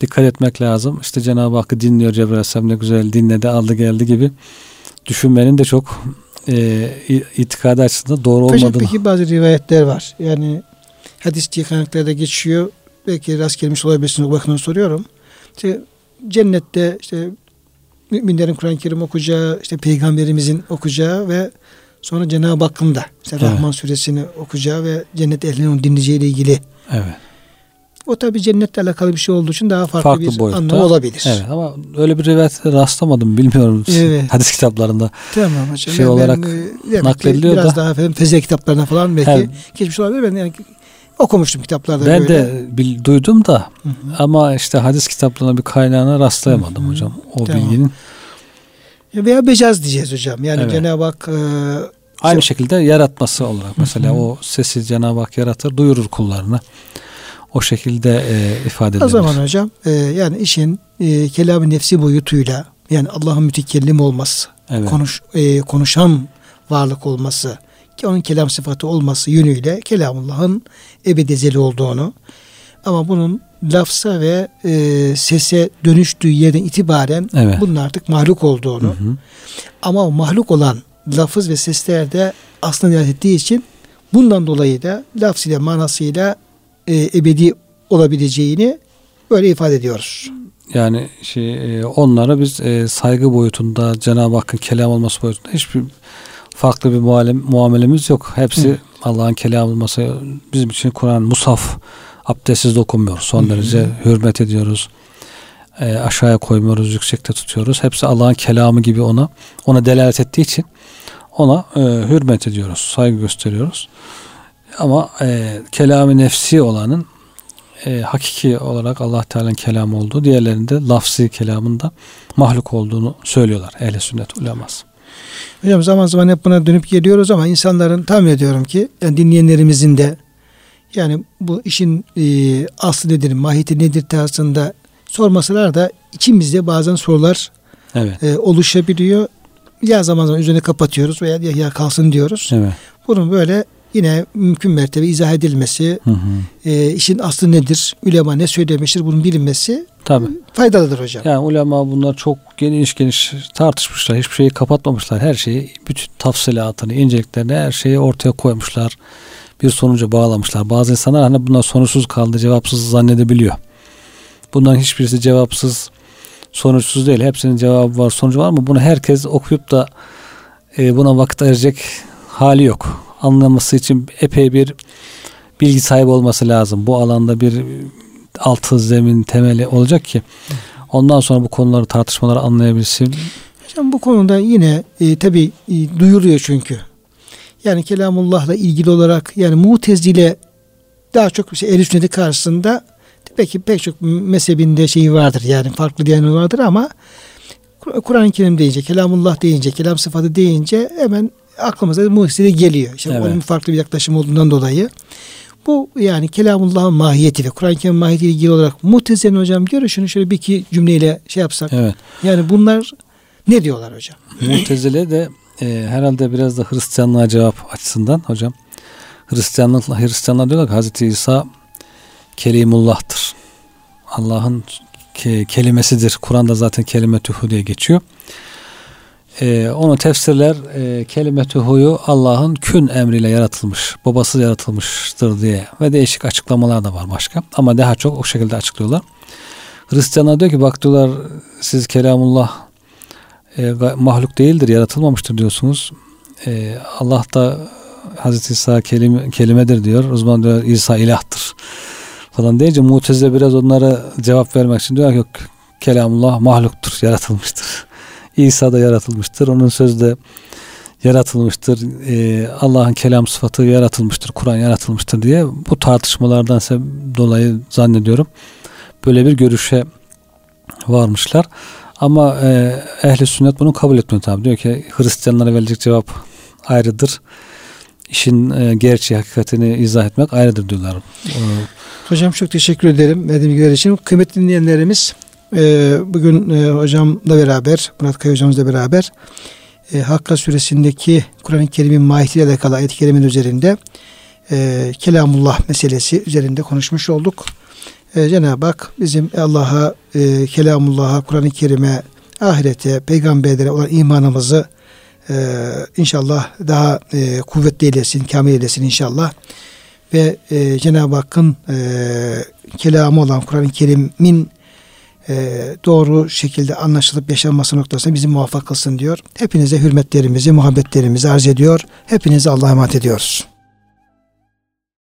dikkat etmek lazım. İşte Cenab-ı Hakk'ı dinliyor Cebrail Aleyhisselam ne güzel dinledi aldı geldi gibi düşünmenin de çok e, itikadı açısından doğru olmadığını. Peki bazı rivayetler var. Yani hadis diye kaynaklarda geçiyor. Belki rast gelmiş olabilirsiniz. O bakımdan soruyorum. İşte cennette işte müminlerin Kur'an-ı Kerim okuyacağı, işte peygamberimizin okuyacağı ve sonra Cenab-ı Hakk'ın da işte evet. Rahman suresini okuyacağı ve cennet ehlinin onu dinleyeceği ile ilgili evet. O tabi cennetle alakalı bir şey olduğu için daha farklı, farklı bir boyutta. anlamı olabilir. Evet ama öyle bir rivayete rastlamadım bilmiyorum evet. hadis kitaplarında. Tamam hocam. Şey yani olarak ben, naklediliyor biraz da. Biraz daha efendim kitaplarına falan belki evet. geçmiş olabilir. Ben yani okumuştum kitaplarda ben böyle. de bil, duydum da Hı-hı. ama işte hadis kitaplarına bir kaynağına rastlayamadım Hı-hı. hocam o tamam. bilginin. Veya becaz diyeceğiz hocam. Yani evet. Cenab-ı Hak e, Aynı şekilde yaratması olarak mesela Hı-hı. o sesi Cenab-ı Hak yaratır, duyurur kullarına o şekilde e, ifade edilir. O zaman hocam e, yani işin e, kelam nefsi boyutuyla yani Allah'ın mütekellim olması, evet. konuş e, konuşan varlık olması ki onun kelam sıfatı olması yönüyle kelamullah'ın ebedezeli olduğunu ama bunun lafza ve e, sese dönüştüğü yerden itibaren evet. bunun artık mahluk olduğunu hı hı. ama o mahluk olan lafız ve seslerde aslında ettiği için bundan dolayı da lafzıyla manasıyla e, ebedi olabileceğini böyle ifade ediyoruz. Yani şey e, onlara biz e, saygı boyutunda Cenab-ı Hakk'ın kelam olması boyutunda hiçbir farklı bir muamelemiz yok. Hepsi Allah'ın kelam olması bizim için Kur'an musaf abdestsiz dokunmuyoruz. Son Hı. derece hürmet ediyoruz. E, aşağıya koymuyoruz, yüksekte tutuyoruz. Hepsi Allah'ın kelamı gibi ona ona delalet ettiği için ona e, hürmet ediyoruz, saygı gösteriyoruz. Ama e, kelamı nefsi olanın e, hakiki olarak Allah Teala'nın kelamı olduğu, diğerlerinde lafzi kelamında mahluk olduğunu söylüyorlar ehli sünnet uleması. Hocam zaman zaman hep buna dönüp geliyoruz ama insanların tahmin ediyorum ki yani dinleyenlerimizin de yani bu işin e, aslı nedir, mahiyeti nedir tarzında sormasalar da içimizde bazen sorular evet. e, oluşabiliyor. Ya zaman zaman üzerine kapatıyoruz veya ya, ya kalsın diyoruz. Evet. Bunun böyle yine mümkün mertebe izah edilmesi, hı hı. E, işin aslı nedir, ulema ne söylemiştir bunun bilinmesi Tabii. faydalıdır hocam. Yani ulema bunlar çok geniş geniş tartışmışlar. Hiçbir şeyi kapatmamışlar. Her şeyi, bütün tafsilatını, inceliklerini her şeyi ortaya koymuşlar. Bir sonuca bağlamışlar. Bazı insanlar hani bunlar sonuçsuz kaldı, cevapsız zannedebiliyor. Bunların hiçbirisi cevapsız sonuçsuz değil. Hepsinin cevabı var, sonucu var ama bunu herkes okuyup da e, buna vakit ayıracak hali yok. Anlaması için epey bir bilgi sahibi olması lazım. Bu alanda bir altı zemin temeli olacak ki ondan sonra bu konuları tartışmaları anlayabilsin. Hocam bu konuda yine e, tabi e, duyuluyor çünkü. Yani kelamullahla ilgili olarak yani mutezile daha çok işte ehl sünneti karşısında peki pek çok mezhebinde şeyi vardır yani farklı diyenler vardır ama Kur'an-ı Kerim deyince, kelamullah deyince, kelam sıfatı deyince hemen aklımıza mutezile geliyor. İşte evet. onun farklı bir yaklaşım olduğundan dolayı. Bu yani kelamullah'ın mahiyeti ve Kur'an-ı Kerim mahiyeti ilgili olarak mutezilenin hocam görüşünü şöyle bir iki cümleyle şey yapsak. Evet. Yani bunlar ne diyorlar hocam? Mutezile de e, herhalde biraz da Hristiyanlığa cevap açısından hocam. Hristiyanlıkla Hristiyanlar diyorlar ki Hazreti İsa Kelimullah'tır. Allah'ın ke, kelimesidir. Kur'an'da zaten kelime tühü diye geçiyor. Ee, onu tefsirler e, kelime tühüyü Allah'ın kün emriyle yaratılmış, babasız yaratılmıştır diye ve değişik açıklamalar da var başka. Ama daha çok o şekilde açıklıyorlar. Hristiyanlar diyor ki bak diyorlar siz kelamullah e, mahluk değildir, yaratılmamıştır diyorsunuz. E, Allah da Hazreti İsa kelime, kelimedir diyor. O zaman diyor İsa ilahtır falan deyince Mutezile biraz onlara cevap vermek için diyor ki yok kelamullah mahluktur, yaratılmıştır. İsa da yaratılmıştır. Onun sözü de yaratılmıştır. Ee, Allah'ın kelam sıfatı yaratılmıştır. Kur'an yaratılmıştır diye bu tartışmalardan dolayı zannediyorum böyle bir görüşe varmışlar. Ama e, ehli sünnet bunu kabul etmiyor tabi. Diyor ki Hristiyanlara verecek cevap ayrıdır. İşin e, gerçeği, hakikatini izah etmek ayrıdır diyorlar. Hocam çok teşekkür ederim verdiğim için. Kıymetli dinleyenlerimiz e, bugün e, hocamla beraber, Murat Kaya hocamızla beraber e, Hakka suresindeki Kur'an-ı Kerim'in mahiyetiyle alakalı ayet-i kerimin üzerinde e, kelamullah meselesi üzerinde konuşmuş olduk. E, Cenab-ı Hak bizim Allah'a, Kelamullah'a, Kur'an-ı Kerim'e, ahirete, peygamberlere olan imanımızı inşallah daha kuvvetli eylesin, kamil eylesin inşallah. Ve e, Cenab-ı Hakk'ın kelamı olan Kur'an-ı Kerim'in doğru şekilde anlaşılıp yaşanması noktasında bizi muvaffak kılsın diyor. Hepinize hürmetlerimizi, muhabbetlerimizi arz ediyor. Hepinize Allah'a emanet ediyoruz.